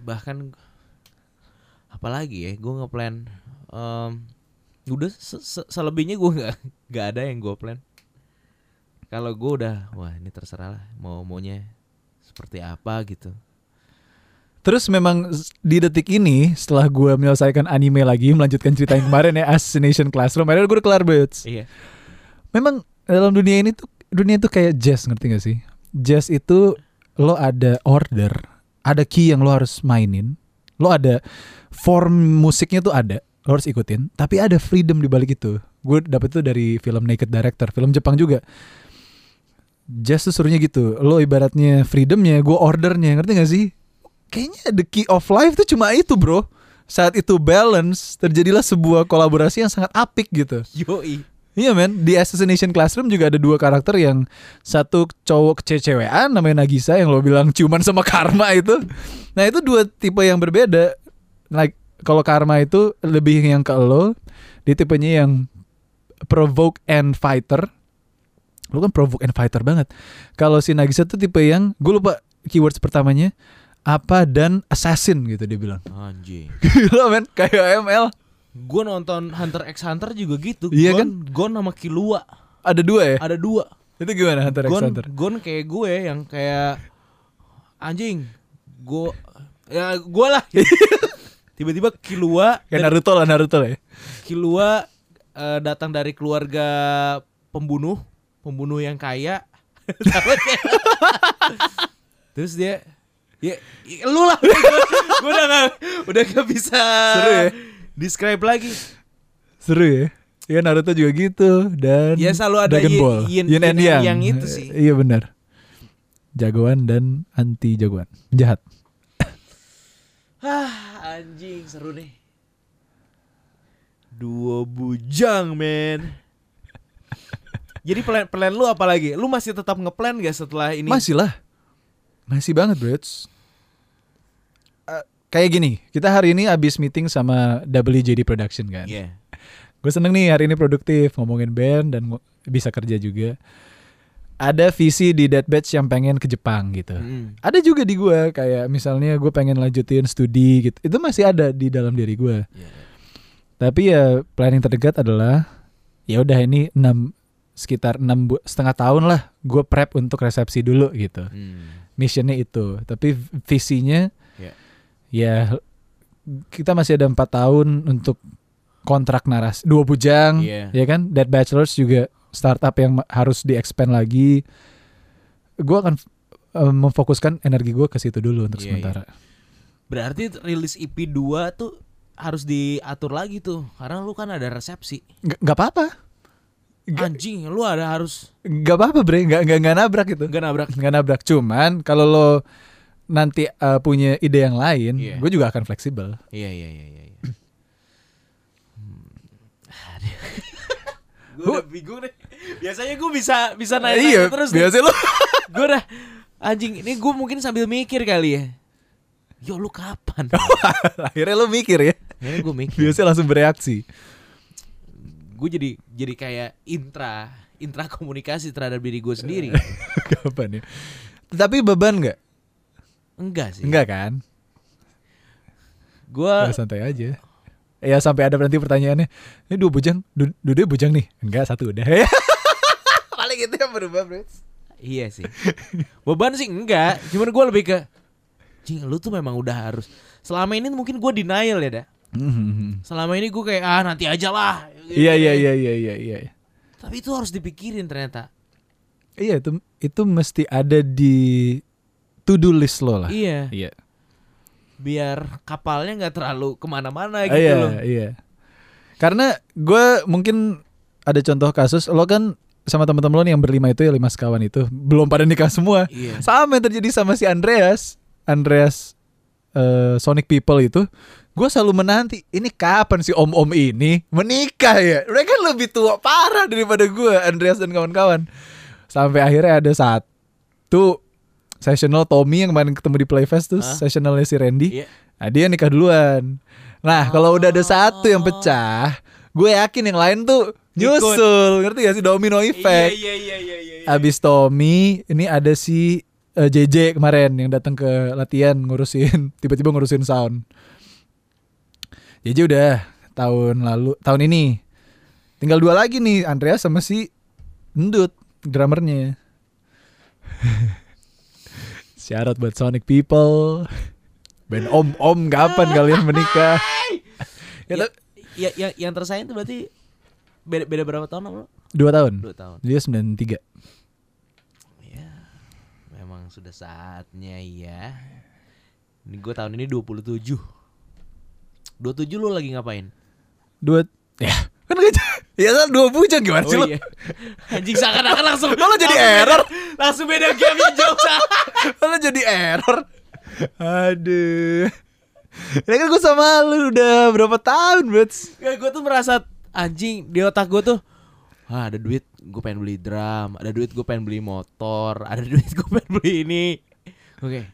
Bahkan apalagi ya gue ngeplan. em, udah se- se- selebihnya gue nggak nggak ada yang gue plan. Kalau gue udah wah ini terserah lah mau maunya seperti apa gitu. Terus memang di detik ini setelah gue menyelesaikan anime lagi melanjutkan cerita yang kemarin ya Assassination Classroom, akhirnya gue udah kelar banget. Iya. Memang dalam dunia ini tuh dunia itu kayak jazz ngerti gak sih? Jazz itu lo ada order, ada key yang lo harus mainin, lo ada form musiknya tuh ada, lo harus ikutin. Tapi ada freedom di balik itu. Gue dapet itu dari film Naked Director, film Jepang juga. Jazz tuh serunya gitu. Lo ibaratnya freedomnya, gue ordernya, ngerti gak sih? Kayaknya the key of life tuh cuma itu bro. Saat itu balance, terjadilah sebuah kolaborasi yang sangat apik gitu. Yoi. Iya men, di Assassination Classroom juga ada dua karakter yang satu cowok kececewean namanya Nagisa yang lo bilang ciuman sama Karma itu. Nah itu dua tipe yang berbeda. Like kalau Karma itu lebih yang ke lo, dia tipenya yang provoke and fighter. Lo kan provoke and fighter banget. Kalau si Nagisa tuh tipe yang gue lupa keywords pertamanya apa dan assassin gitu dia bilang. Anjing. Gila men, kayak ML. Gue nonton Hunter x Hunter juga gitu. Iya Gon, Gon sama Killua Ada dua ya? ada dua. Itu gimana Hunter x Hunter? Gon kayak gue yang kayak anjing. Gue ya gue lah. Tiba-tiba Killua Kayak Naruto lah Naruto lah ya. Killua eh, datang dari keluarga pembunuh, pembunuh yang kaya. Terus dia ya, ya lu lah. gue udah gak, udah gak bisa Seru ya? describe lagi. Seru ya. Ya Naruto juga gitu dan Ya, selalu ada Dragon Ball. yin- Yin yin yang. and yang itu sih. Iya benar. Jagoan dan anti jagoan. Jahat. Hah, anjing seru nih. Dua bujang, men. Jadi plan plan lu apa lagi? Lu masih tetap ngeplan gak setelah ini? Masih lah. Masih banget, Brits. Kayak gini, kita hari ini abis meeting sama WJD Production kan. Iya. Gue seneng nih hari ini produktif ngomongin band dan bisa kerja juga. Ada visi di Dead Batch yang pengen ke Jepang gitu. Mm. Ada juga di gue kayak misalnya gue pengen lanjutin studi gitu. Itu masih ada di dalam diri gue. Iya. Tapi ya planning terdekat adalah ya udah ini enam sekitar enam bu- setengah tahun lah gue prep untuk resepsi dulu gitu. Hmm. Missionnya itu. Tapi visinya Ya. kita masih ada empat tahun untuk kontrak narasi dua bujang Iya. ya kan Dead Bachelors juga startup yang harus di expand lagi gue akan eh, memfokuskan energi gue ke situ dulu untuk Iya, sementara Berarti rilis EP 2 tuh harus diatur lagi tuh karena lu kan ada resepsi. Nggak- apa-apa Anjing, lu ada harus nggak apa-apa bre nggak nggak nggak nabrak itu enggak nabrak. nggak nabrak cuman kalau lo nanti eh, punya ide yang lain Iya. gue juga akan fleksibel Iya iya iya iya. iya. gue udah bingung deh. Biasanya gue bisa bisa nanya, iya terus biasa lo Gue udah anjing ini gue mungkin sambil mikir kali ya. Yo lu kapan? akhirnya lo mikir ya Akhirnya gue mikir. biasa langsung bereaksi Gue jadi jadi kayak intra intra komunikasi terhadap diri gue sendiri. kapan ya tapi beban nggak Enggak sih. enggak kan Gue Ya, santai aja. Ya sampai ada nanti pertanyaannya, ini dua bujang, du dua bujang nih? Enggak, satu udah. Paling itu yang berubah, bro. Iya sih. Beban sih enggak, cuman gue lebih ke Cing, lu tuh memang udah harus. Selama ini mungkin gue denial ya, dah. Selama ini gue kayak ah nanti aja lah. Iya, iya, iya, iya, iya, iya. Tapi itu harus dipikirin ternyata. Iya, itu itu mesti ada di to do list lo lah. Iya. Iya. Biar kapalnya nggak terlalu ke mana-mana Ah, gitu iya, loh. iya. Karena gue mungkin ada contoh kasus lo kan sama teman-teman lo nih yang berlima itu ya lima sekawan itu belum pada nikah semua. Iya. Sama yang terjadi sama si Andreas, Andreas eh, Sonic People itu, gue selalu menanti ini kapan si om-om ini menikah ya? Mereka lebih tua parah daripada gue, Andreas dan kawan-kawan. Sampai akhirnya ada satu sessional Tommy yang kemarin ketemu di Playfest tuh, Hah? sessionalnya si Randy. Iya. Nah, dia nikah duluan. Nah, kalau udah ada satu yang Oh. pecah, gue yakin yang lain tuh nyusul, ngerti gak sih domino effect. Iya iya iya iya. iya. Abis Tommy, ini ada si eh, JJ kemarin yang datang ke latihan ngurusin, tiba-tiba ngurusin sound. JJ udah tahun lalu, tahun ini. Tinggal dua lagi nih, Andreas sama si Endut, drummernya. Syarat buat Sonic People. Ben Om Om kapan kalian menikah? Ya, Ya, ya, ya, yang tersayang tuh berarti beda, beda berapa tahun lo? dua tahun. Dua tahun. Dia 93. Ya, memang sudah saatnya ya. Ini gue tahun ini 27 27 lu lagi ngapain? Dua ya kan gak ya kan dua bujang gimana sih Oh lo? iya Anjing seakan-akan langsung lo jadi langsung beda- error? Langsung beda game jauh Lo jadi error. Aduh. Ya kan gue sama lu udah berapa tahun, Brats? Gue tuh merasa Anjing di otak gue tuh ah, Ada duit gue pengen beli drum Ada duit gue pengen beli motor Ada duit gue pengen beli ini Oke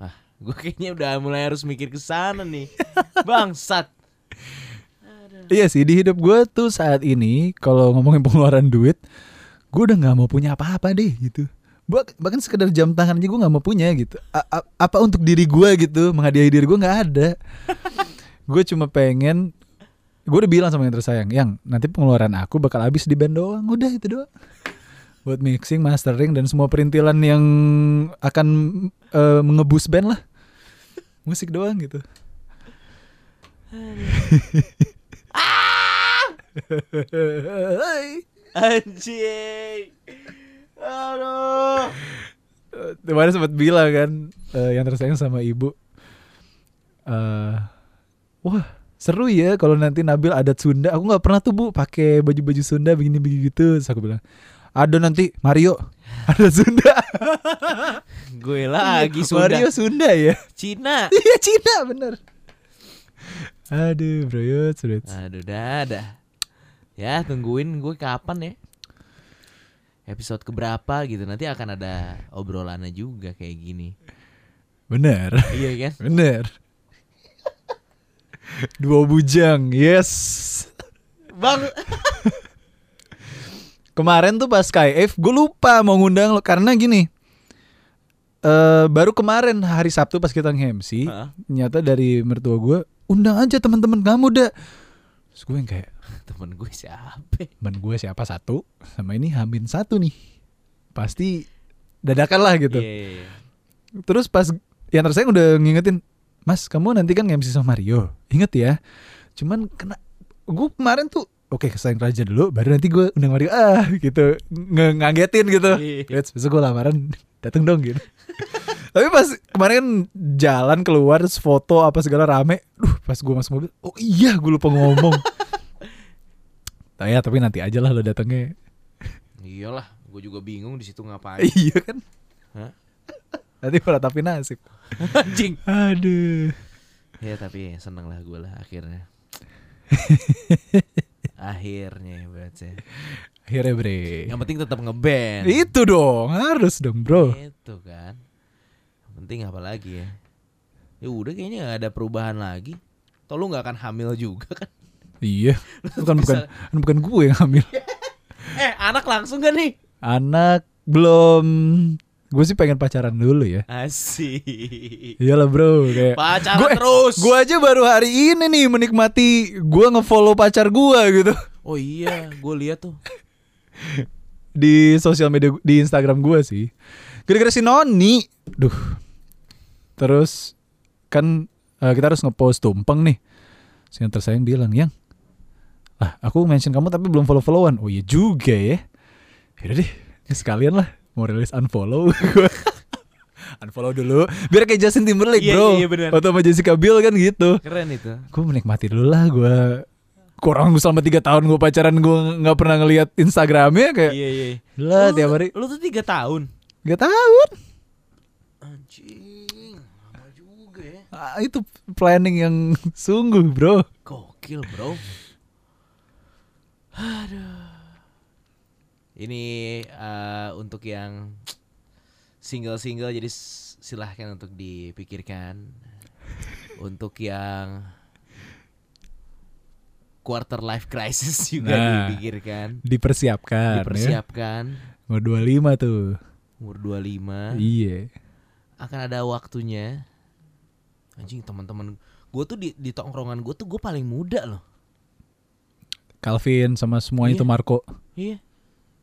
Ah, gue kayaknya udah mulai harus mikir ke sana nih Bangsat Iya sih di hidup gue tuh saat ini kalau ngomongin pengeluaran duit, gue udah nggak mau punya apa-apa deh gitu. Bah- bahkan sekedar jam tangan aja gue nggak mau punya gitu. A- a- apa untuk diri gue gitu, menghadiahi diri gue nggak ada. gue cuma pengen, gue udah bilang sama yang tersayang, yang nanti pengeluaran aku bakal habis di band doang, udah itu doang. Buat mixing, mastering dan semua perintilan yang akan eh, mengebus band lah. Musik doang gitu. Anjing Aduh. Kemarin sempat bilang kan eh, yang tersayang sama ibu eh wah seru ya kalau nanti Nabil adat Sunda. Aku nggak pernah tuh bu pakai baju-baju Sunda begini begini gitu. Terus aku bilang ada nanti Mario adat Sunda. Gue lagi Sunda. Mario Sunda ya? Cina. Iya Cina bener. Aduh bro sulit Aduh dadah. Ya tungguin gue kapan ya Episode keberapa gitu Nanti akan ada obrolannya juga kayak gini. Bener. Iya kan? Bener. Dua bujang yes. Bang. Kemarin tuh pas KF gue lupa mau ngundang lo karena gini. eh baru kemarin hari Sabtu pas kita nge-MC, nyata dari mertua gue undang aja teman-teman kamu dah. Terus gue yang kayak Temen gue siapa? temen gue siapa satu sama ini Hamin satu nih. Pasti dadakan lah gitu. Iya, iya, iya. Terus pas yang tersayang udah ngingetin, Mas kamu nanti kan MC sama Mario, inget ya. Cuman kena gue kemarin tuh oke kesayang raja dulu, baru nanti gue undang Mario ah gitu nge ngagetin gitu. Iya. Wait, besok gue lamaran dateng dong gitu. Tapi pas kemarin kan jalan keluar terus foto apa segala rame, duh pas gue masuk mobil, oh iya gue lupa ngomong. Nah, ya tapi nanti aja lah lo datangnya. Iyalah, gue juga bingung di situ ngapain. iya kan? Hah? Nanti malah tapi nasib. Anjing. Aduh. Ya tapi seneng lah gue lah akhirnya. akhirnya baca. Akhirnya bre. Yang penting tetap ngeband. Itu dong, harus dong bro. Itu kan. Penting apa lagi ya? Ya udah kayaknya gak ada perubahan lagi. Toh lu gak akan hamil juga kan? Iya, bukan bukan kan bukan gue yang hamil. Eh anak langsung gak nih? Anak belum. Gue sih pengen pacaran dulu ya. Asik. Iyalah bro, kayak Pacaran Gue- terus. gue aja baru hari ini nih menikmati gue ngefollow pacar gue gitu Oh iya, gue lihat tuh. di sosial media di Instagram gue sih. Gara-gara si Noni, duh. Terus kan eh, kita harus ngepost tumpeng nih. Si yang tersayang bilang, yang lah aku mention kamu tapi belum follow followan. Oh iya juga ya. Yaudah deh, ini sekalian lah mau rilis unfollow. Gua unfollow dulu biar kayak Justin Timberlake Iya, bro. iya, iya, bener. Atau sama Jessica Biel kan gitu. Keren itu. Gue menikmati dulu lah gue kurang selama tiga tahun gue pacaran gue nggak pernah ngelihat Instagramnya kayak Iya iya. lah tiap hari Lu tuh tiga tahun. Gak tahun. Anjing, lama juga ya. Ah, itu planning yang sungguh, bro. Gokil bro. Aduh. Ini eh, untuk yang single-single jadi silahkan untuk dipikirkan. Untuk yang quarter life crisis juga Nah, dipikirkan. Dipersiapkan. Dipersiapkan. Ya. Mau 25 tuh. Umur 25 Iya. akan ada waktunya. Anjing teman-teman gue tuh di, di tongkrongan gue tuh gue paling muda loh. Calvin sama semuanya Iya. itu Marco. Iya.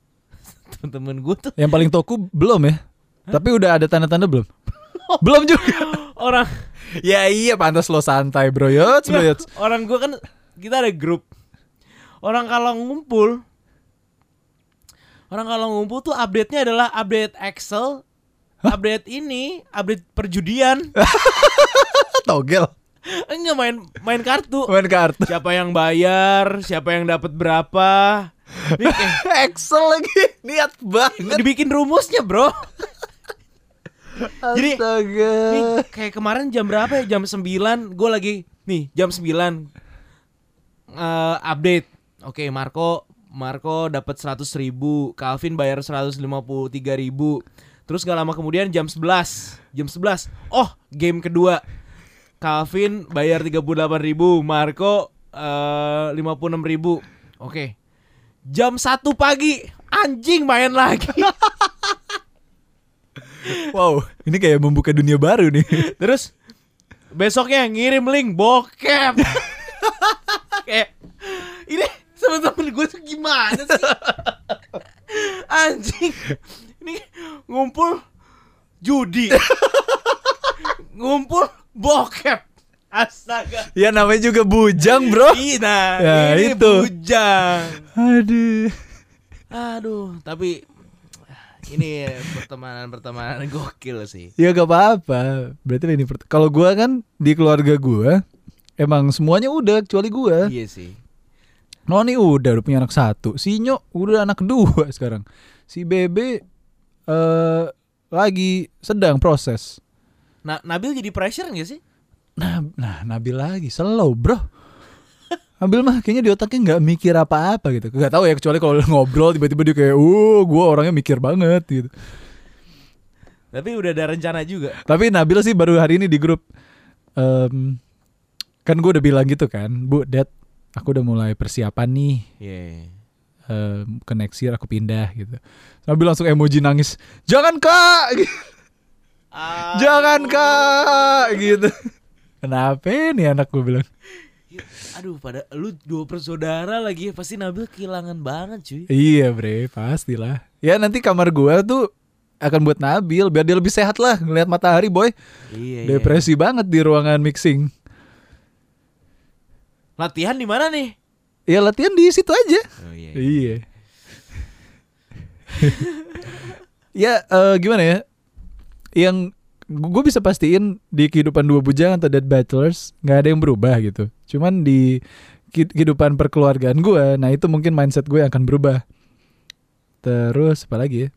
Temen-temen gue tuh Yang paling toku belum ya? Tapi udah ada tanda-tanda belum? belum juga. orang ya iya pantas lo santai, bro. Yots, bro. Yots. orang gue kan kita ada grup. Orang kalau ngumpul Orang kalau ngumpul tuh update-nya adalah update Excel, update ini, update perjudian. Togel. Enggak main main kartu. Main kartu. Siapa yang bayar, siapa yang dapat berapa. Excel lagi. Niat banget. dibikin rumusnya, Bro. Jadi, Astaga. Nih, kayak kemarin jam berapa ya? Jam 9 Gue lagi Nih jam 9 eh, Update Oke Marco Marco dapat 100 ribu Calvin bayar 153 ribu Terus gak lama kemudian jam 11 Jam 11 Oh game kedua Calvin bayar 38 ribu Marco eh, 56 ribu Oke Jam 1 pagi Anjing main lagi Wow, ini kayak membuka dunia baru nih. Terus besoknya ngirim link bokep. Kayak ini teman-teman gue tuh gimana sih? Anjing. Ini ngumpul judi. ngumpul bokep. Astaga. Ya namanya juga bujang, bro. Ih, nah, Ya, ini itu. bujang. Aduh. Aduh, tapi ini pertemanan-pertemanan gokil sih. Ya gak apa-apa. Berarti ini kalau gua kan di keluarga gua emang semuanya udah kecuali gua. Iya sih. Noni udah udah punya anak satu. Si Nyo udah anak kedua sekarang. Si Bebe eh lagi sedang proses. Nah, Nabil jadi pressure gak sih? Nah, nah Nabil lagi slow, Bro. Nabil mah kayaknya di otaknya nggak mikir apa-apa gitu. Gak tahu ya kecuali kalau ngobrol tiba-tiba dia kayak, "Uh, gua orangnya mikir banget" gitu. Tapi udah ada rencana juga. Tapi Nabil sih baru hari ini di grup em, kan gue udah bilang gitu kan, Bu, Dad, aku udah mulai persiapan nih Iya. em, ke next year aku pindah gitu. Nabil langsung emoji nangis, jangan kak, jangan kak, gitu. Kenapa nih anak gue bilang? Aduh, pada lu dua bersaudara lagi pasti Nabil kehilangan banget cuy. Iya bre, pastilah. Ya nanti kamar gua tuh akan buat Nabil biar dia lebih sehat lah ngeliat matahari boy. Iya. iya. Depresi banget di ruangan mixing. Latihan di mana nih? Ya latihan di situ aja. Oh iya. Iya. ya eh, gimana ya? Yang gue bisa pastiin di kehidupan dua bujang atau dead bachelors nggak ada yang berubah gitu. Cuman di kehidupan perkeluargaan gue, nah itu mungkin mindset gue yang akan berubah. Terus apa lagi ya?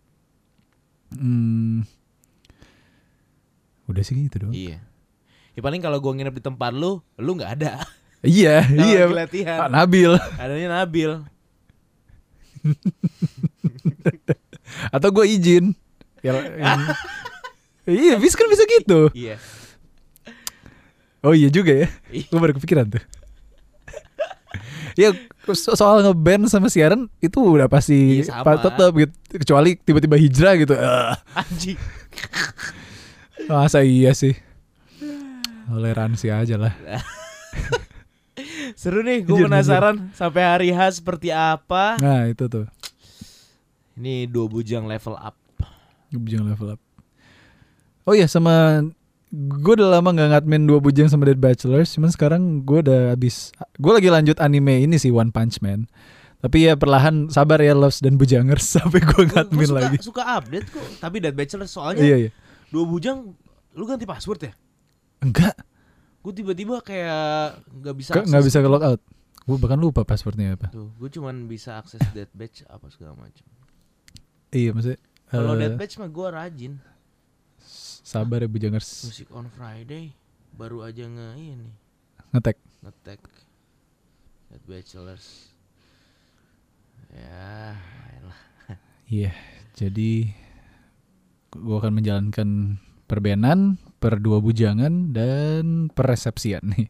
Hmm, udah sih gitu dong. Iya. Ya paling kalau gua nginep di tempat lu, lu nggak ada. Iya, iya. latihan. Pak Nabil Adanya Nabil. atau gue izin. Ya, yang- iya, bisa kan bisa gitu. Iya. Oh iya juga ya. Iya. Gue baru kepikiran tuh. ya so- soal ngeband sama siaran itu udah pasti Iya, sama. pa- tetep gitu. Kecuali tiba-tiba hijrah gitu. Ah, Anjing. masa iya sih. Toleransi aja lah. Seru nih, gue penasaran sampai hari H seperti apa. Nah itu tuh. Ini dua bujang level up. Bujang level up. Oh iya sama gue udah lama nggak ngadmin dua bujang sama Dead Bachelors. Cuman sekarang gue udah habis. Gue lagi lanjut anime ini sih One Punch Man. Tapi ya perlahan sabar ya Loves dan Bujangers sampai gue ngadmin suka, lagi. suka update kok, tapi Dead Bachelor soalnya Iya iya. dua bujang lu ganti password ya? Enggak. Gue tiba-tiba kayak nggak bisa Nggak bisa ke logout. Gue bahkan lupa passwordnya apa. Tuh, gue cuman bisa akses Dead Batch apa segala macam. Iya maksudnya. Kalau eh, Dead Batch mah gue rajin. Sabar ya Bujangers. Musik on Friday baru aja nge ini Ngetek. ngetek Dead Bachelors. Ya, elah. Iya. Jadi gue akan menjalankan perbenan, per dua bujangan dan peresepsian nih.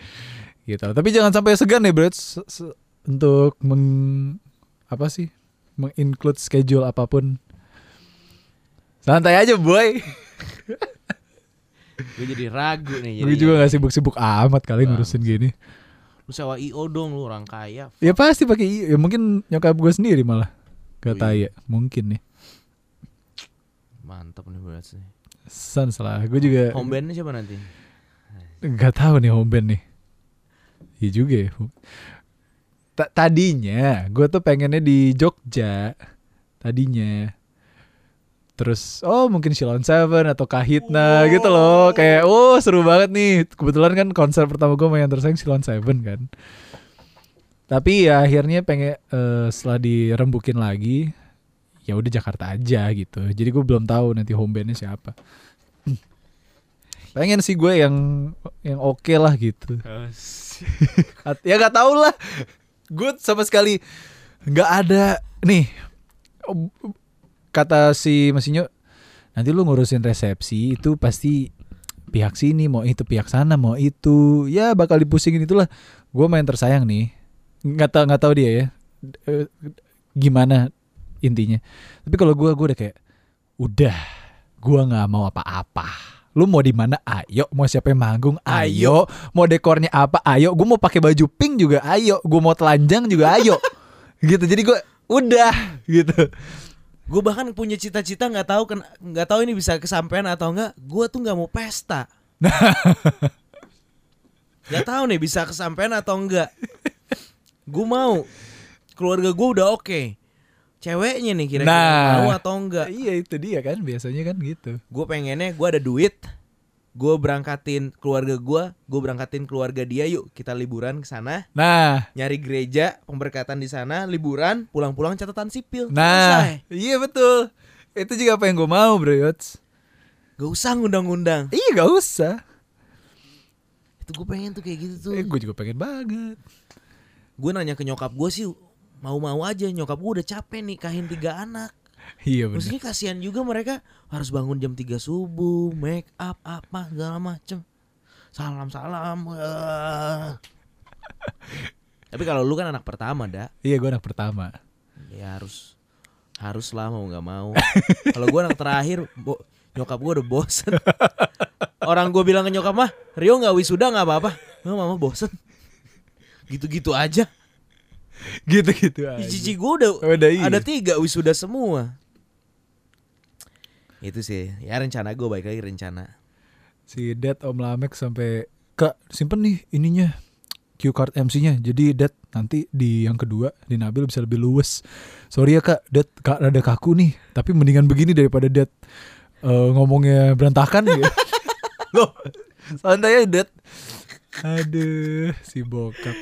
gitu. Tapi jangan sampai segan Bro. se- se- Untuk meng apa sih? Menginclude schedule apa pun. Santai aja, boy. Gue jadi ragu nih. Gue juga gak sibuk-sibuk amat kali ngurusin gini. Lu sewa IO dong lu orang kaya. Ya pasti pakai i- ya mungkin nyokap gue sendiri malah. Gak Oh, iya. ya, mungkin nih. Mantap nih berarti. Sans lah, gue juga Home bandnya siapa nanti? nggak tahu nih home band nih. Iya juga ya. Ta- tadinya gue tuh pengennya di Jogja. Tadinya. Terus oh mungkin Shilon Seven atau Kahitna gitu loh. Kayak oh seru banget nih. Kebetulan kan konser pertama gue yang tersayang Shilon Seven kan. Tapi ya akhirnya pengen eh, setelah dirembukin lagi ya udah Jakarta aja gitu. Jadi gue belum tahu nanti home bandnya siapa. Pengen sih gue yang yang oke lah gitu. Ya gak tau lah. Gue sama sekali nggak ada nih. Kata si Masinyo, nanti lu ngurusin resepsi itu pasti pihak sini mau itu pihak sana mau itu ya bakal dipusingin itulah. Gue main tersayang nih. Nggak tau nggak tahu dia ya. Eh, Gimana intinya. Tapi kalau gue gue udah kayak udah gue nggak mau apa-apa. Lu mau di mana? Ayo. Mau siapa yang manggung? Ayo. Mau dekornya apa? Ayo. Gue mau pakai baju pink juga. Ayo. Gue mau telanjang juga. Ayo. gitu. Jadi gue udah gitu. Gue bahkan punya cita-cita nggak tahu kan nggak tahu ini bisa kesampaian atau enggak. Gue tuh nggak mau pesta. Gak tahu nih bisa kesampaian atau enggak. Gue mau keluarga gue udah oke. Ceweknya nih kira-kira Nah. mau atau enggak. Iya itu dia kan. Biasanya kan gitu. Gue pengennya gue ada duit. Gue berangkatin keluarga gue, gue berangkatin keluarga dia yuk kita liburan ke sana, Nah. nyari gereja, pemberkatan di sana, liburan, pulang-pulang catatan sipil. Nah. Selesai. Iya betul. Itu juga apa yang gue mau bro Yots. Gak usah ngundang-ngundang. Iya gak usah. Itu gue pengen tuh kayak gitu tuh. Eh, gue juga pengen banget. Gue nanya ke nyokap gue sih mau-mau aja. Nyokap gue udah capek nih kahin tiga anak. Iya benar. Maksudnya kasihan juga mereka harus bangun jam 3 subuh, make up apa segala macem. Salam-salam. wah. Tapi kalau lu kan anak pertama, dah. Iya gue anak pertama. Ya harus harus lah mau nggak mau. Kalau gue anak terakhir, bo, nyokap gue udah bosen. Orang gue bilang ke nyokap mah, Rio nggak wisuda nggak apa-apa. Nggak mama bosen. Gitu-gitu aja. Gitu-gitu aja. Cici gue udah Udah iya. ada tiga wisuda semua. Itu sih, ya rencana gue baik lagi rencana. Si Dad Om Lamek sampai Kak simpen nih ininya cue card MC-nya. Jadi Dad nanti di yang kedua di Nabil bisa lebih luwes. Sorry ya Kak, Dad Kak rada kaku nih. Tapi mendingan begini daripada Dad eh, ngomongnya berantakan gitu. Loh, santai ya Dad. Aduh, si bokap.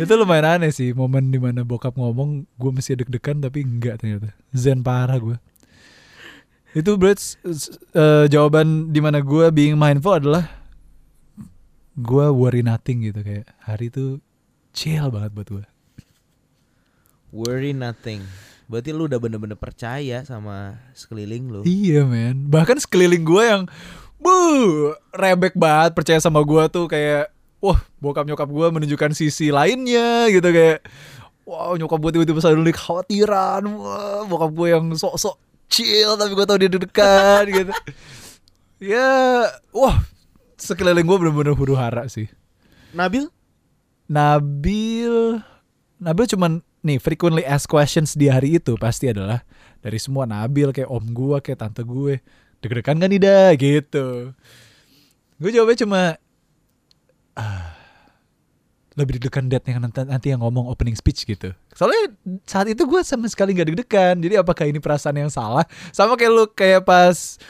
Itu lumayan aneh sih momen di mana bokap ngomong gue masih deg-degan tapi enggak ternyata. Zen parah gue. Itu berarti s- s- eh, jawaban di mana gue being mindful adalah gue worry nothing gitu kayak hari itu chill banget buat gue. Worry nothing. Berarti lu udah bener-bener percaya sama sekeliling lu. Iya men, bahkan sekeliling gue yang bu rebek banget percaya sama gue tuh kayak wah bokap nyokap gue menunjukkan sisi lainnya gitu kayak wow nyokap gue tiba-tiba selalu kekhawatiran wah bokap gue yang sok-sok chill tapi gue tau dia deg-degan gitu ya wah sekeliling gue bener-bener huru hara sih Nabil? Nabil Nabil cuman nih frequently asked questions di hari itu pasti adalah dari semua Nabil kayak om gua kayak tante gue deg-degan kan nih dah gitu. Gue jawabnya cuma ah, lebih deg-degan dad yang nanti, nanti yang ngomong opening speech gitu. Soalnya saat itu gue sama sekali nggak deg-degan. Jadi apakah ini perasaan yang salah? Sama kayak lu kayak pas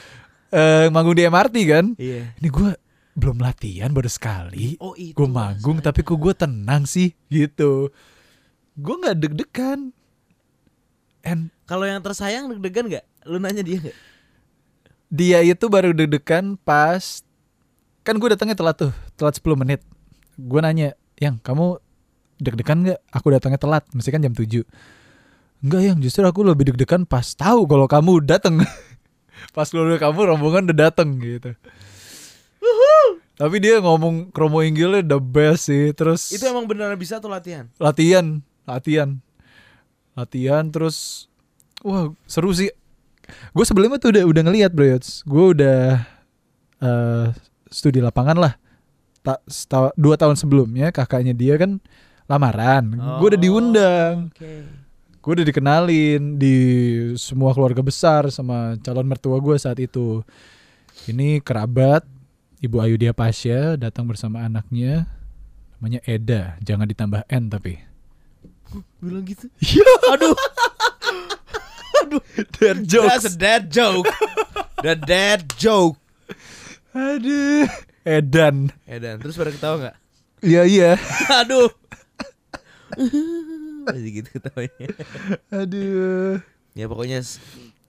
eh, manggung di MRT kan? Iya. Ini gue belum latihan baru sekali Oh itu. gue manggung tapi kok gue tenang sih gitu gue nggak deg-degan and Kalau yang tersayang deg-degan gak? Lu nanya dia gak? dia itu baru deg-degan pas kan gue datangnya telat tuh telat 10 menit gue nanya yang kamu deg-degan nggak? Aku datangnya telat mesti kan jam 7 enggak yang justru aku lebih deg-degan pas tahu kalau kamu datang pas keluarga kamu rombongan udah datang gitu. Tapi dia ngomong kromo inggilnya the best sih terus Itu emang beneran bisa tuh latihan. latihan latihan. Latihan terus wah seru sih. Gue sebelumnya tuh udah udah ngelihat bro gue udah eh studi lapangan lah tak seta- dua tahun sebelumnya kakaknya dia kan lamaran gue udah Oh, diundang Oke. gue udah dikenalin di semua keluarga besar sama calon mertua gue saat itu ini kerabat ibu Ayudia Pasya datang bersama anaknya namanya Eda jangan ditambah N tapi Bilang gitu. Iya. Aduh. Dad That's a dad joke. The dad joke. Aduh. Edan. Edan, terus pada ketawa gak? Iya iya. Aduh. Masih gitu ketawanya. Aduh. Ya pokoknya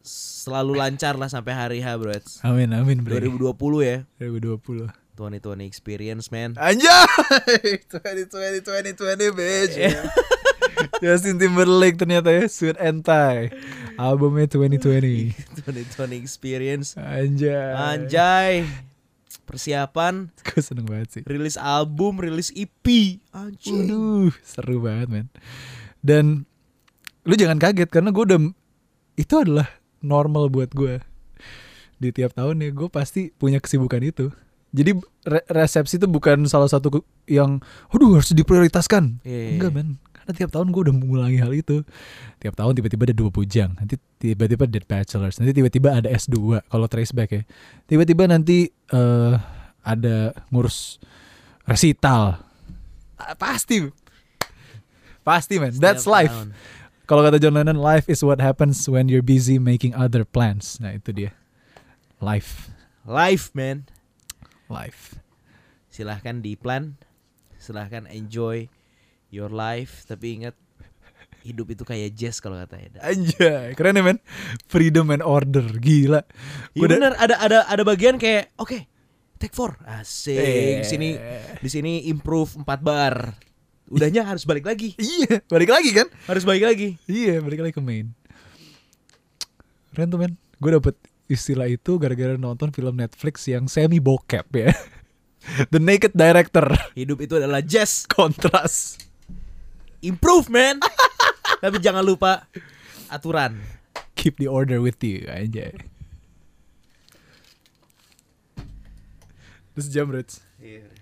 selalu lancar lah sampai hari H, bro. Amin amin bro. 2020 ya. 2020. 2020 experience, man. Anjay. 2020 2020 bitch. Justin Timberlake ternyata ya Sweet and Tie. Albumnya 2020. 2020 experience. Anjay. Anjay. Persiapan Gue seneng banget sih. rilis album, rilis EP. Anjing. Waduh, seru banget men. Dan lu jangan kaget karena gue udah itu adalah normal buat gue. Di tiap tahun ya gue pasti punya kesibukan itu. Jadi re- resepsi itu bukan salah satu yang, aduh harus diprioritaskan. Iya, iya, Enggak iya. men, karena tiap tahun gue udah mengulangi hal itu. Tiap tahun tiba-tiba ada dua bujang, nanti tiba-tiba Dead Bachelors, nanti tiba-tiba ada S2 kalau trace back ya. Tiba-tiba nanti eh ada ngurus resital. Ah, Pasti. Pasti man, that's life. Kalau kata John Lennon, life is what happens when you're busy making other plans. Nah, itu dia. Life. Life, man. Life. Silahkan di plan. Silahkan enjoy your life. Tapi ingat hidup itu kayak jazz kalau kata Eda. Anjay, keren ya men. Freedom and order, gila. Iya bener ada ada ada bagian kayak oke take four asik Eh. di sini di sini improve 4 bar udahnya harus balik lagi Iya, balik lagi kan? harus balik lagi Iya, balik lagi ke main. Keren tuh men. Gue dapet istilah itu gara-gara nonton film Netflix yang semi bokep ya. The Naked Director. hidup itu adalah jazz Kontras. Improve man tapi jangan lupa aturan Keep the order with you, anjay. Terus jam, Rich. Iya.